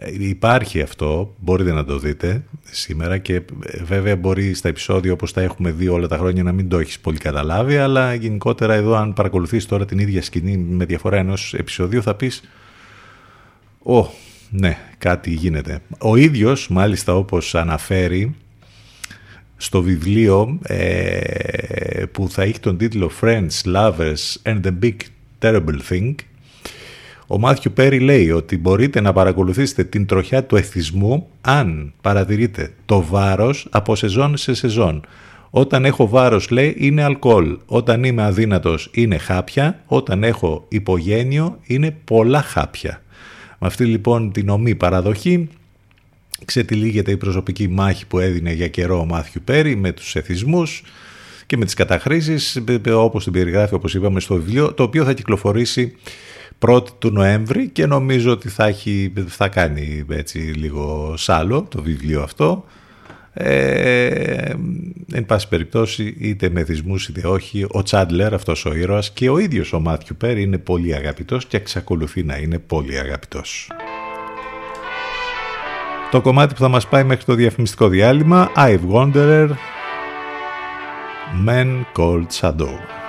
Speaker 1: υπάρχει αυτό, μπορείτε να το δείτε σήμερα και ε, βέβαια μπορεί στα επεισόδια όπως τα έχουμε δει όλα τα χρόνια να μην το έχεις πολύ καταλάβει αλλά γενικότερα εδώ αν παρακολουθείς τώρα την ίδια σκηνή με διαφορά ενός επεισοδίου θα πεις «Ω, ναι, κάτι γίνεται». Ο ίδιος μάλιστα όπως αναφέρει στο βιβλίο ε, που θα έχει τον τίτλο «Friends, Lovers and the Big Terrible Thing» Ο Μάθιου Πέρι λέει ότι μπορείτε να παρακολουθήσετε την τροχιά του εθισμού αν παρατηρείτε το βάρος από σεζόν σε σεζόν. Όταν έχω βάρος λέει είναι αλκοόλ, όταν είμαι αδύνατος είναι χάπια, όταν έχω υπογένειο είναι πολλά χάπια. Με αυτή λοιπόν την ομή παραδοχή ξετυλίγεται η προσωπική μάχη που έδινε για καιρό ο Μάθιου Πέρι με τους εθισμούς και με τις καταχρήσεις όπως την περιγράφει όπως είπαμε στο βιβλίο το οποίο θα κυκλοφορήσει 1η του Νοέμβρη και νομίζω ότι θα, έχει, θα κάνει έτσι λίγο σάλο το βιβλίο αυτό. Ε, εν πάση περιπτώσει είτε με θυσμούς είτε όχι ο Τσάντλερ αυτός ο ήρωας και ο ίδιος ο Μάθιου Πέρ είναι πολύ αγαπητός και εξακολουθεί να είναι πολύ αγαπητός. Το κομμάτι που θα μας πάει μέχρι το διαφημιστικό διάλειμμα I've Wanderer Men Called Shadow.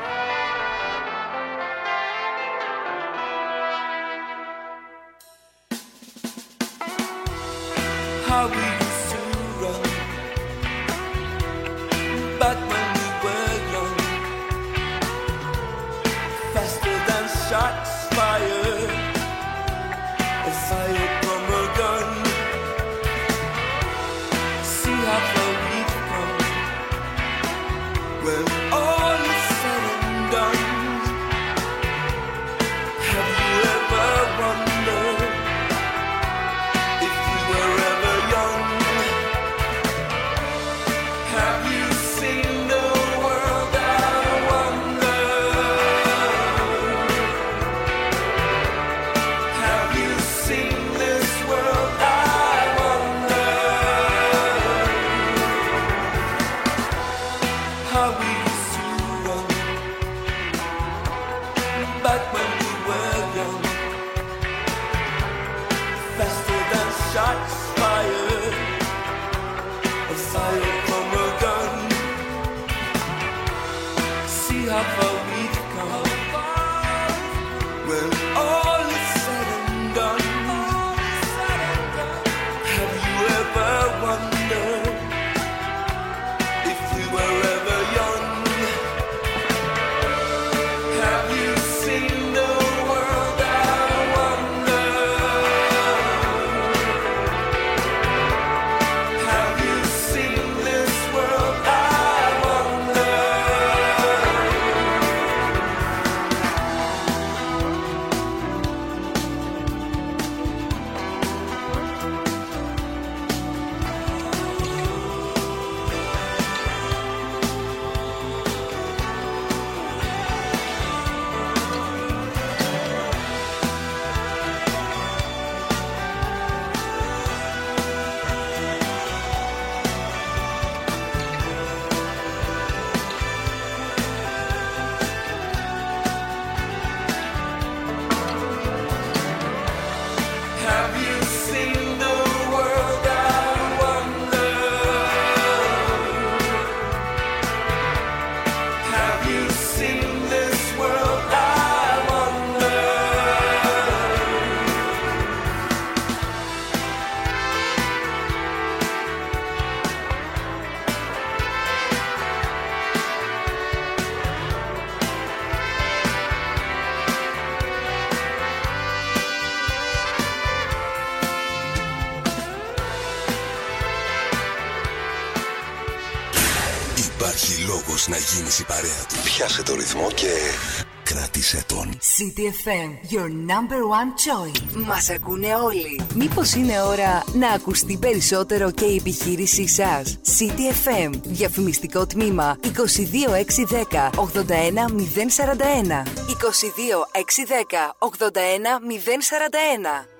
Speaker 9: Your number one choice. Μας ακούνε όλοι. Μήπως είναι ώρα να ακουστεί περισσότερο και η επιχείρησή σας; CTFM, διαφημιστικό τμήμα 22610 81041. 22610 81041.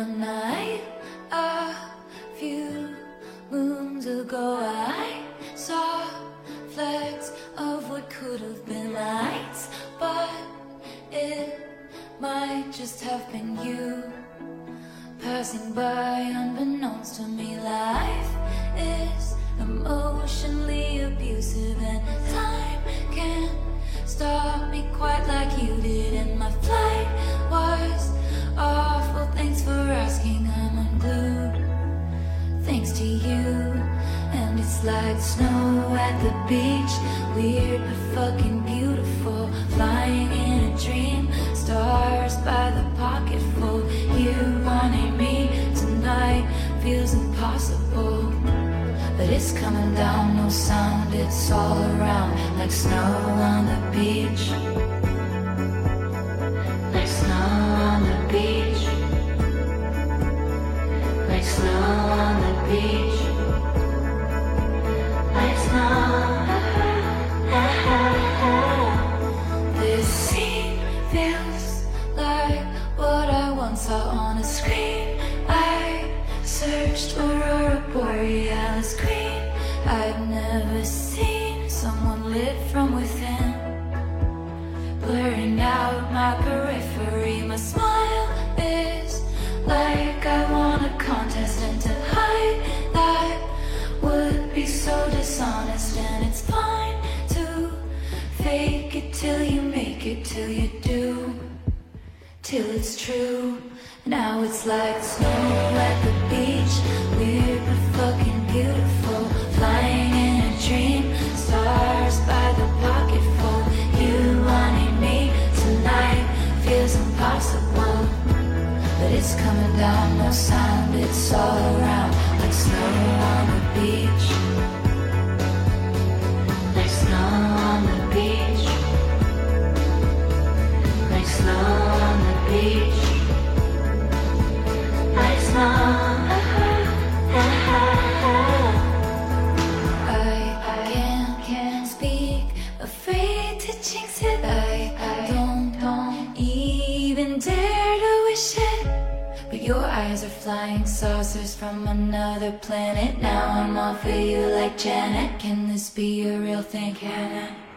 Speaker 14: One night, a few moons ago, I saw flecks of what could have been lights, but it might just have been you passing by, unbeknownst to me. Life is emotionally abusive, and time can't stop me quite like you did. And my flight was awful. Thanks for asking. I'm unglued. Thanks to you. And it's like snow at the beach. Weird but fucking beautiful. Flying in a dream. Stars by the pocketful. You wanting me tonight feels impossible. But it's coming down, no sound, it's all around like snow on the beach. Like snow beach. Like snow on the beach. Like snow. This scene feels like what I once saw on a screen. I searched for Aurora Borealis green. I've never seen someone lit from within blurring out my periphery. My smile till you make it, till you do, till it's true. Now it's like snow at the beach, weird but fucking beautiful. Flying in a dream, stars by the pocketful. You wanting me tonight feels impossible. But it's coming down, no sound, it's all around like snow on the beach. Flying saucers from another planet. Now I'm all for you like Janet. Can this be a real thing? It?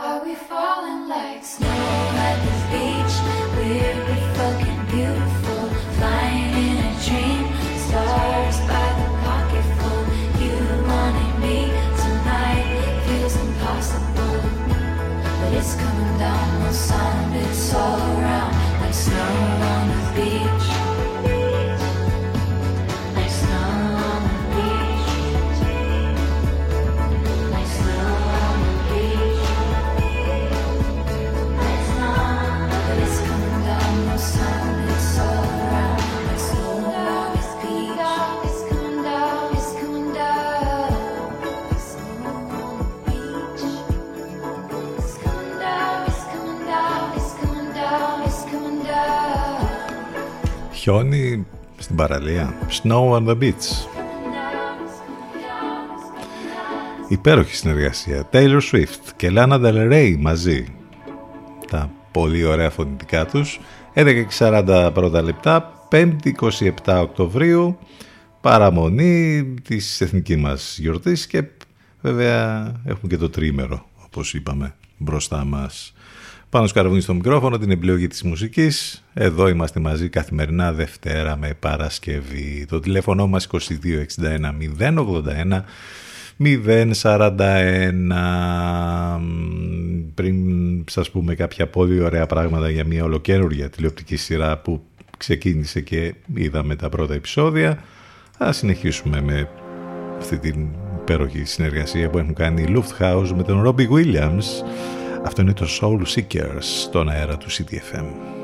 Speaker 14: Are we falling like snow at the beach? Weird but fucking beautiful. Flying in a dream. Stars by the pocketful. You wanting me tonight feels impossible. But it's coming down, no sound, it's all around like snow on the beach.
Speaker 1: Χιόνι στην παραλία. Snow on the beach. Υπέροχη συνεργασία. Taylor Swift και Lana Del Rey μαζί. Τα πολύ ωραία φωνητικά τους. 11.40 πρώτα λεπτά. 5η 27 Οκτωβρίου. Παραμονή της εθνική μας γιορτής και βέβαια έχουμε και το τρίμερο όπως είπαμε μπροστά μας. Πάνω σκαρβούνι στο μικρόφωνο την επιλογή της μουσικής. Εδώ είμαστε μαζί καθημερινά Δευτέρα με Παρασκευή. Το τηλέφωνο μας 2261 081 041 πριν σας πούμε κάποια πολύ ωραία πράγματα για μια ολοκένουργια τηλεοπτική σειρά που ξεκίνησε και είδαμε τα πρώτα επεισόδια θα συνεχίσουμε με αυτή την υπέροχη συνεργασία που έχουν κάνει η Lufthouse με τον Robbie Williams. Αυτό είναι το Soul Seekers στον αέρα του CTFM.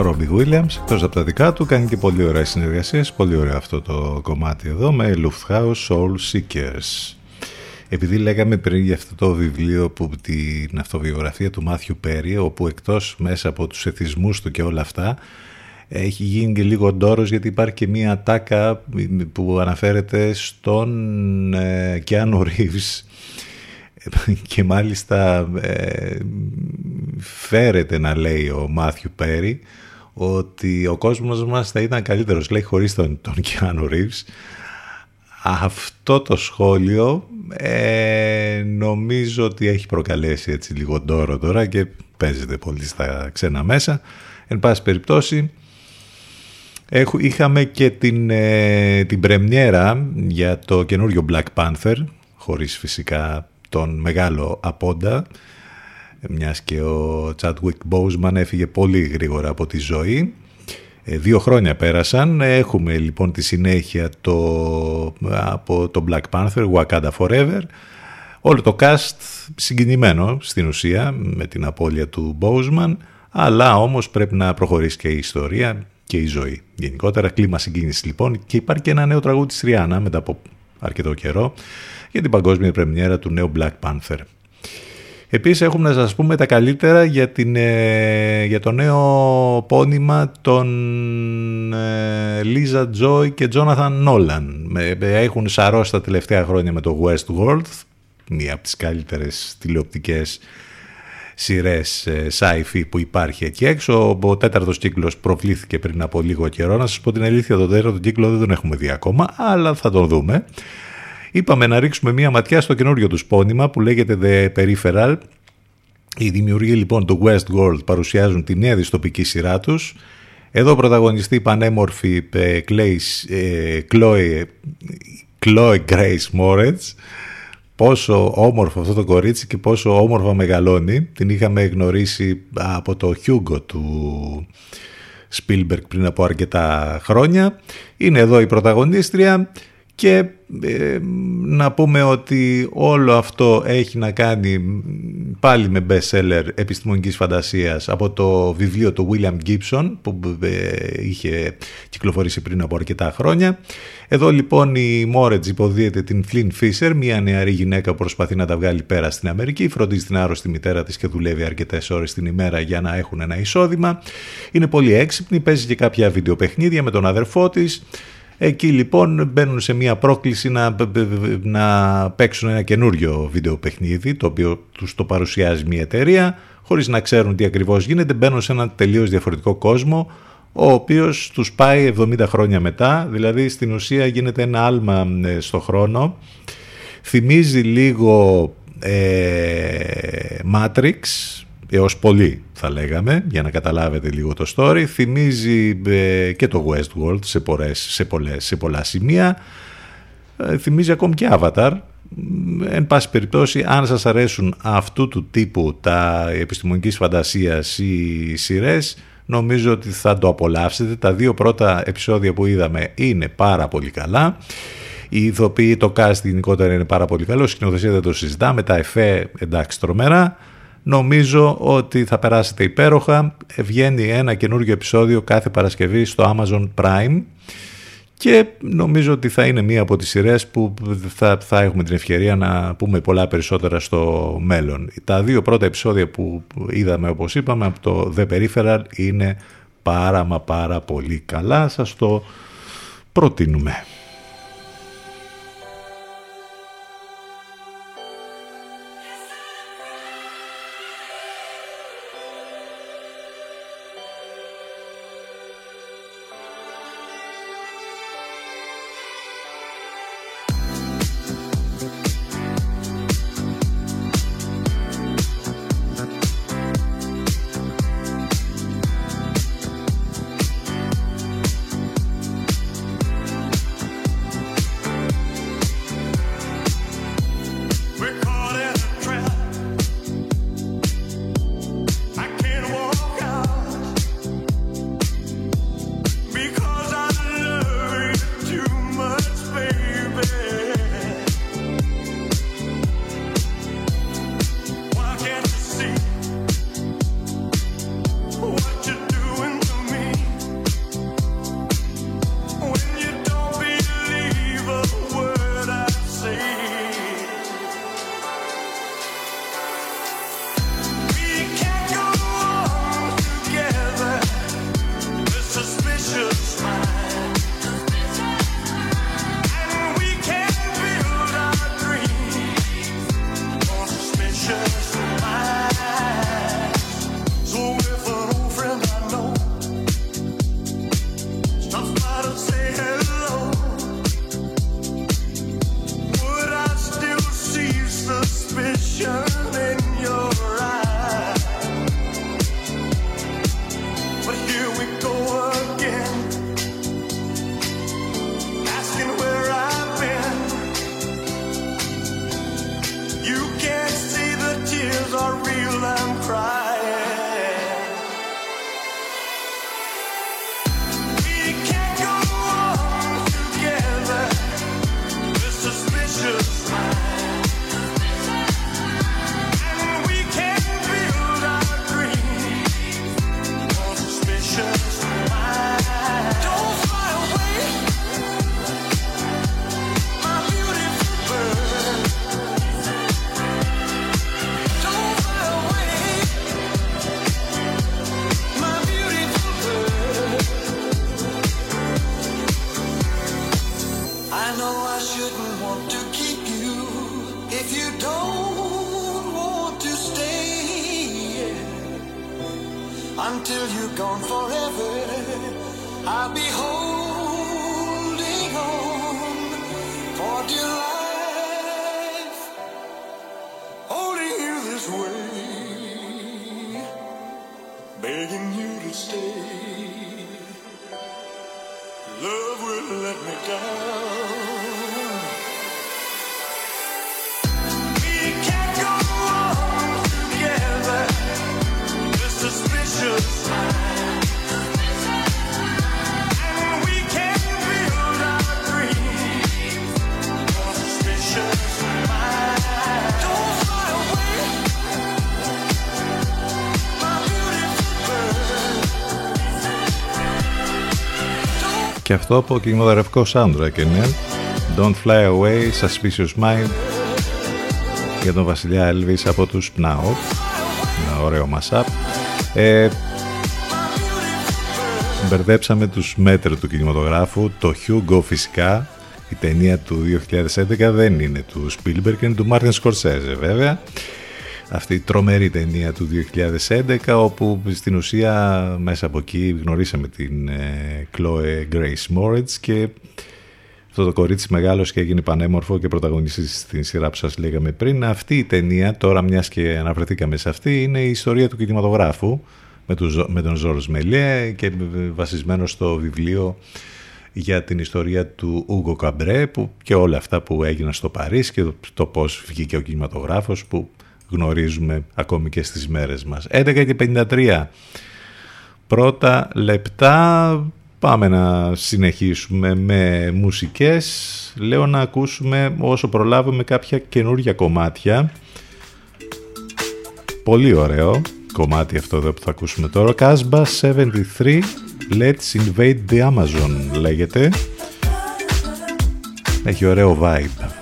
Speaker 1: Robbie Williams, εκτός από τα δικά του, κάνει και πολύ ωραία συνεργασίες, πολύ ωραίο αυτό το κομμάτι εδώ με Lufthouse Soul Seekers. Επειδή λέγαμε πριν για αυτό το βιβλίο που την αυτοβιογραφία του Μάθιου Πέρι, όπου εκτός μέσα από τους εθισμούς του και όλα αυτά, έχει γίνει και λίγο ντόρος γιατί υπάρχει και μία τάκα που αναφέρεται στον ε, Keanu Reeves <laughs> και μάλιστα ε, φέρεται να λέει ο Μάθιου Πέρι ότι ο κόσμος μας θα ήταν καλύτερος, λέει, χωρίς τον, τον Keanu Αυτό το σχόλιο ε, νομίζω ότι έχει προκαλέσει έτσι λίγο ντόρο τώρα και παίζεται πολύ στα ξένα μέσα. Εν πάση περιπτώσει, Έχω, είχαμε και την, ε, την πρεμιέρα για το καινούριο Black Panther, χωρίς φυσικά τον μεγάλο απόντα, μιας και ο Chadwick Boseman έφυγε πολύ γρήγορα από τη ζωή. Ε, δύο χρόνια πέρασαν. Έχουμε λοιπόν τη συνέχεια το, από το Black Panther, Wakanda Forever. Όλο το cast συγκινημένο στην ουσία με την απώλεια του Boseman, αλλά όμως πρέπει να προχωρήσει και η ιστορία και η ζωή. Γενικότερα κλίμα συγκίνησης λοιπόν και υπάρχει και ένα νέο τραγούδι της Ριάννα μετά από αρκετό καιρό για την παγκόσμια πρεμιέρα του νέου Black Panther. Επίσης έχουμε να σας πούμε τα καλύτερα για, την, ε, για το νέο πόνημα των Λίζα Τζόι και Τζόναθαν Νόλαν. Έχουν σαρώσει τα τελευταία χρόνια με το Westworld, μία από τις καλύτερες τηλεοπτικές σειρές ε, sci-fi που υπάρχει εκεί έξω. Ο τέταρτος κύκλος προβλήθηκε πριν από λίγο καιρό. Να σας πω την αλήθεια, τον τέταρτο κύκλο δεν τον έχουμε δει ακόμα, αλλά θα τον δούμε. Είπαμε να ρίξουμε μία ματιά στο καινούριο τους σπόνημα που λέγεται The Peripheral. Οι δημιουργοί λοιπόν του Westworld παρουσιάζουν τη νέα δυστοπική σειρά τους. Εδώ πρωταγωνιστεί η πανέμορφη ε, Chloe, Chloe Grace Moretz πόσο όμορφο αυτό το κορίτσι και πόσο όμορφα μεγαλώνει. Την είχαμε γνωρίσει από το Hugo του Spielberg πριν από αρκετά χρόνια. Είναι εδώ η πρωταγωνίστρια και ε, να πούμε ότι όλο αυτό έχει να κάνει πάλι με best seller επιστημονικής φαντασίας από το βιβλίο του William Gibson που ε, είχε κυκλοφορήσει πριν από αρκετά χρόνια. Εδώ λοιπόν η Μόρετζ υποδίεται την Flynn Fisher, μια νεαρή γυναίκα που προσπαθεί να τα βγάλει πέρα στην Αμερική, φροντίζει την άρρωστη μητέρα της και δουλεύει αρκετές ώρες την ημέρα για να έχουν ένα εισόδημα. Είναι πολύ έξυπνη, παίζει και κάποια βιντεοπαιχνίδια με τον αδερφό της. Εκεί λοιπόν μπαίνουν σε μια πρόκληση να, να παίξουν ένα καινούριο βίντεο παιχνίδι το οποίο τους το παρουσιάζει μια εταιρεία χωρίς να ξέρουν τι ακριβώς γίνεται μπαίνουν σε ένα τελείως διαφορετικό κόσμο ο οποίος τους πάει 70 χρόνια μετά. Δηλαδή στην ουσία γίνεται ένα άλμα ε, στο χρόνο. Θυμίζει λίγο ε, Matrix έως πολύ θα λέγαμε για να καταλάβετε λίγο το story θυμίζει ε, και το Westworld σε, πολλές, σε, πολλές, σε πολλά σημεία. Ε, θυμίζει ακόμη και Avatar. Εν πάση περιπτώσει αν σας αρέσουν αυτού του τύπου τα επιστημονικής φαντασίας ή σειρές, νομίζω ότι θα το απολαύσετε. Τα δύο πρώτα επεισόδια που είδαμε είναι πάρα πολύ καλά. Οι ηθοποιοί, το cast γενικότερα είναι πάρα πολύ καλό, σκηνοθεσία δεν το συζητάμε, τα εφέ εντάξει τρομερά Νομίζω ότι θα περάσετε υπέροχα. Βγαίνει ένα καινούργιο επεισόδιο κάθε Παρασκευή στο Amazon Prime και νομίζω ότι θα είναι μία από τις σειρές που θα, θα έχουμε την ευκαιρία να πούμε πολλά περισσότερα στο μέλλον. Τα δύο πρώτα επεισόδια που είδαμε όπως είπαμε από το The Peripheral είναι πάρα μα πάρα πολύ καλά. Σας το προτείνουμε. Αυτό από κινηματογραφικό soundtrack είναι Don't Fly Away, Suspicious Mind για τον βασιλιά Elvis από τους Now. Ένα ωραίο mashup. Ε, μπερδέψαμε τους μέτρου του κινηματογράφου. Το Hugo φυσικά, η ταινία του 2011 δεν είναι του Spielberg, είναι του Martin Scorsese βέβαια. Αυτή η τρομερή ταινία του 2011 όπου στην ουσία μέσα από εκεί γνωρίσαμε την ε, Chloe Grace Moritz και αυτό το κορίτσι μεγάλος και έγινε πανέμορφο και πρωταγωνιστής στην σειρά που σας λέγαμε πριν. Αυτή η ταινία, τώρα μιας και αναφερθήκαμε σε αυτή, είναι η ιστορία του κινηματογράφου με τον, Ζο- με τον Ζόρος Μελιέ και βασισμένο στο βιβλίο για την ιστορία του Ούγκο Καμπρέ που και όλα αυτά που έγιναν στο Παρίσι και το, το πώς βγήκε ο κινηματογράφος που γνωρίζουμε ακόμη και στις μέρες μας. 11 και 53 πρώτα λεπτά πάμε να συνεχίσουμε με μουσικές. Λέω να ακούσουμε όσο προλάβουμε κάποια καινούργια κομμάτια. Πολύ ωραίο κομμάτι αυτό εδώ που θα ακούσουμε τώρα. Casbah 73 Let's Invade the Amazon λέγεται. Έχει ωραίο vibe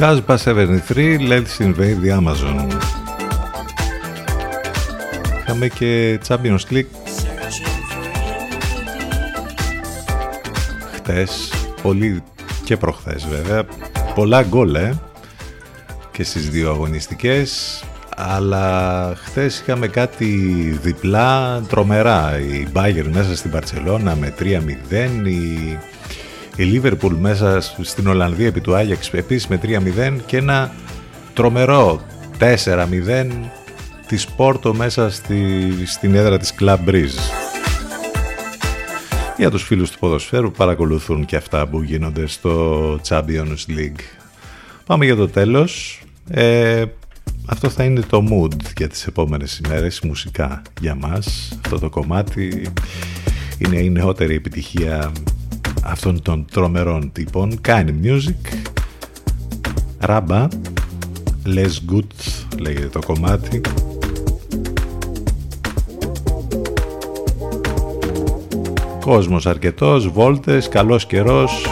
Speaker 1: Casbah 73, Let's Invade the Amazon. Είχαμε και Champions League χτες, πολύ και προχθές βέβαια, πολλά γκολ ε, και στις δύο αγωνιστικές αλλά χθες είχαμε κάτι διπλά τρομερά η Bayern μέσα στην Παρσελώνα με 3-0 η η Λίβερπουλ μέσα στην Ολλανδία επί του Άγιαξ επίσης με 3-0 και ένα τρομερό 4-0 της Πόρτο μέσα στη, στην έδρα της Club Breeze. Για τους φίλους του ποδοσφαίρου παρακολουθούν και αυτά που γίνονται στο Champions League. Πάμε για το τέλος. Ε, αυτό θα είναι το mood για τις επόμενες ημέρες μουσικά για μας. Αυτό το κομμάτι είναι η νεότερη επιτυχία αυτών των τρομερών τύπων κάνει music ράμπα less good λέγεται το κομμάτι. Κόσμος αρκετός βόλτες, καλός καιρός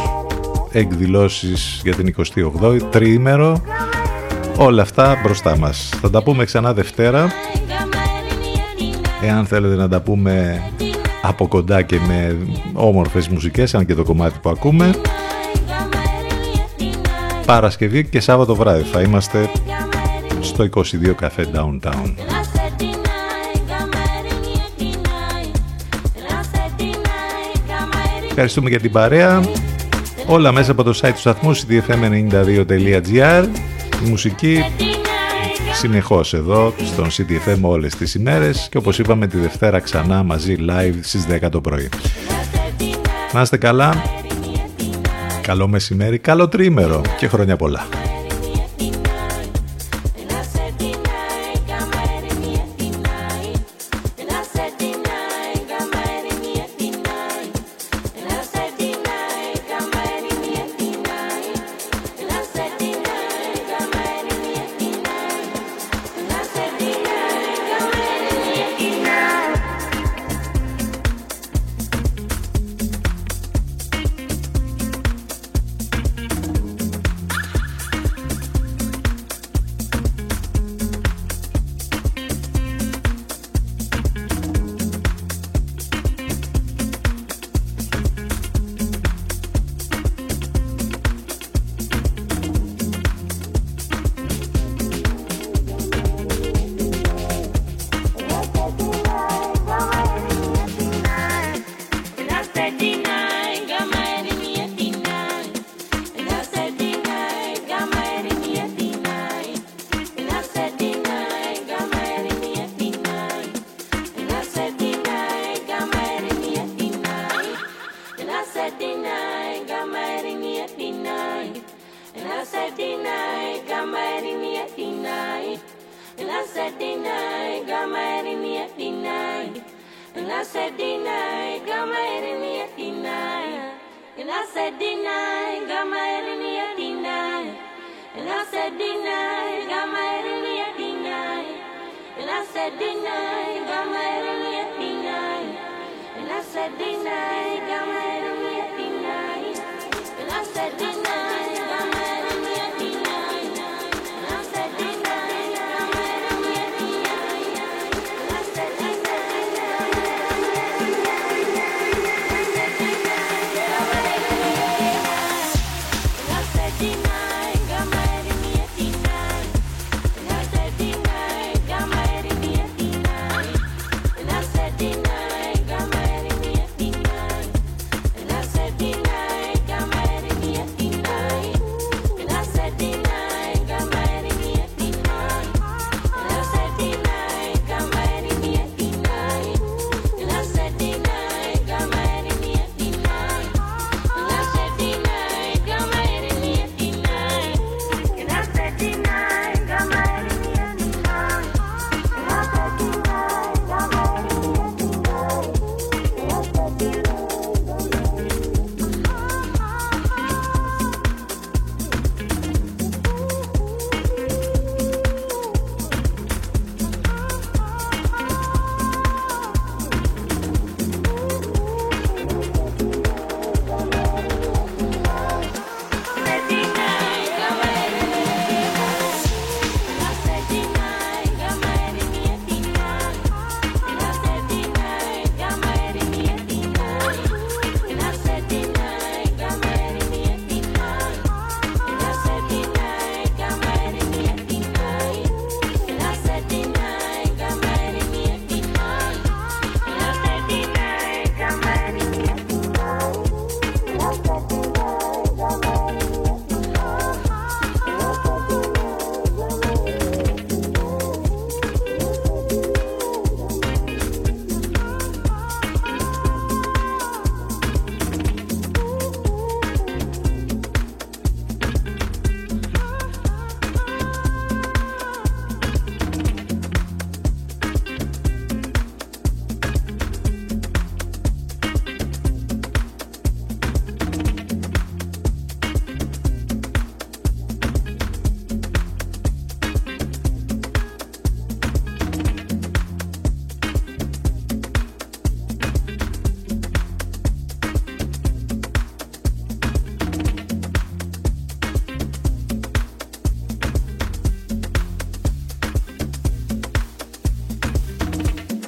Speaker 1: εκδηλώσεις για την 28η τριήμερο. Όλα αυτά μπροστά μας. Θα τα πούμε ξανά Δευτέρα. Εάν θέλετε να τα πούμε από κοντά και με όμορφες μουσικές, αν και το κομμάτι που ακούμε. Παρασκευή και Σάββατο βράδυ θα είμαστε στο 22 Café Downtown. Ευχαριστούμε για την παρέα. Όλα μέσα από το site του σταθμού cdfm92.gr Η μουσική συνεχώς εδώ στον CTFM όλες τις ημέρες και όπως είπαμε τη Δευτέρα ξανά μαζί live στις 10 το πρωί. Να είστε καλά, καλό μεσημέρι, καλό τρίμερο και χρόνια πολλά.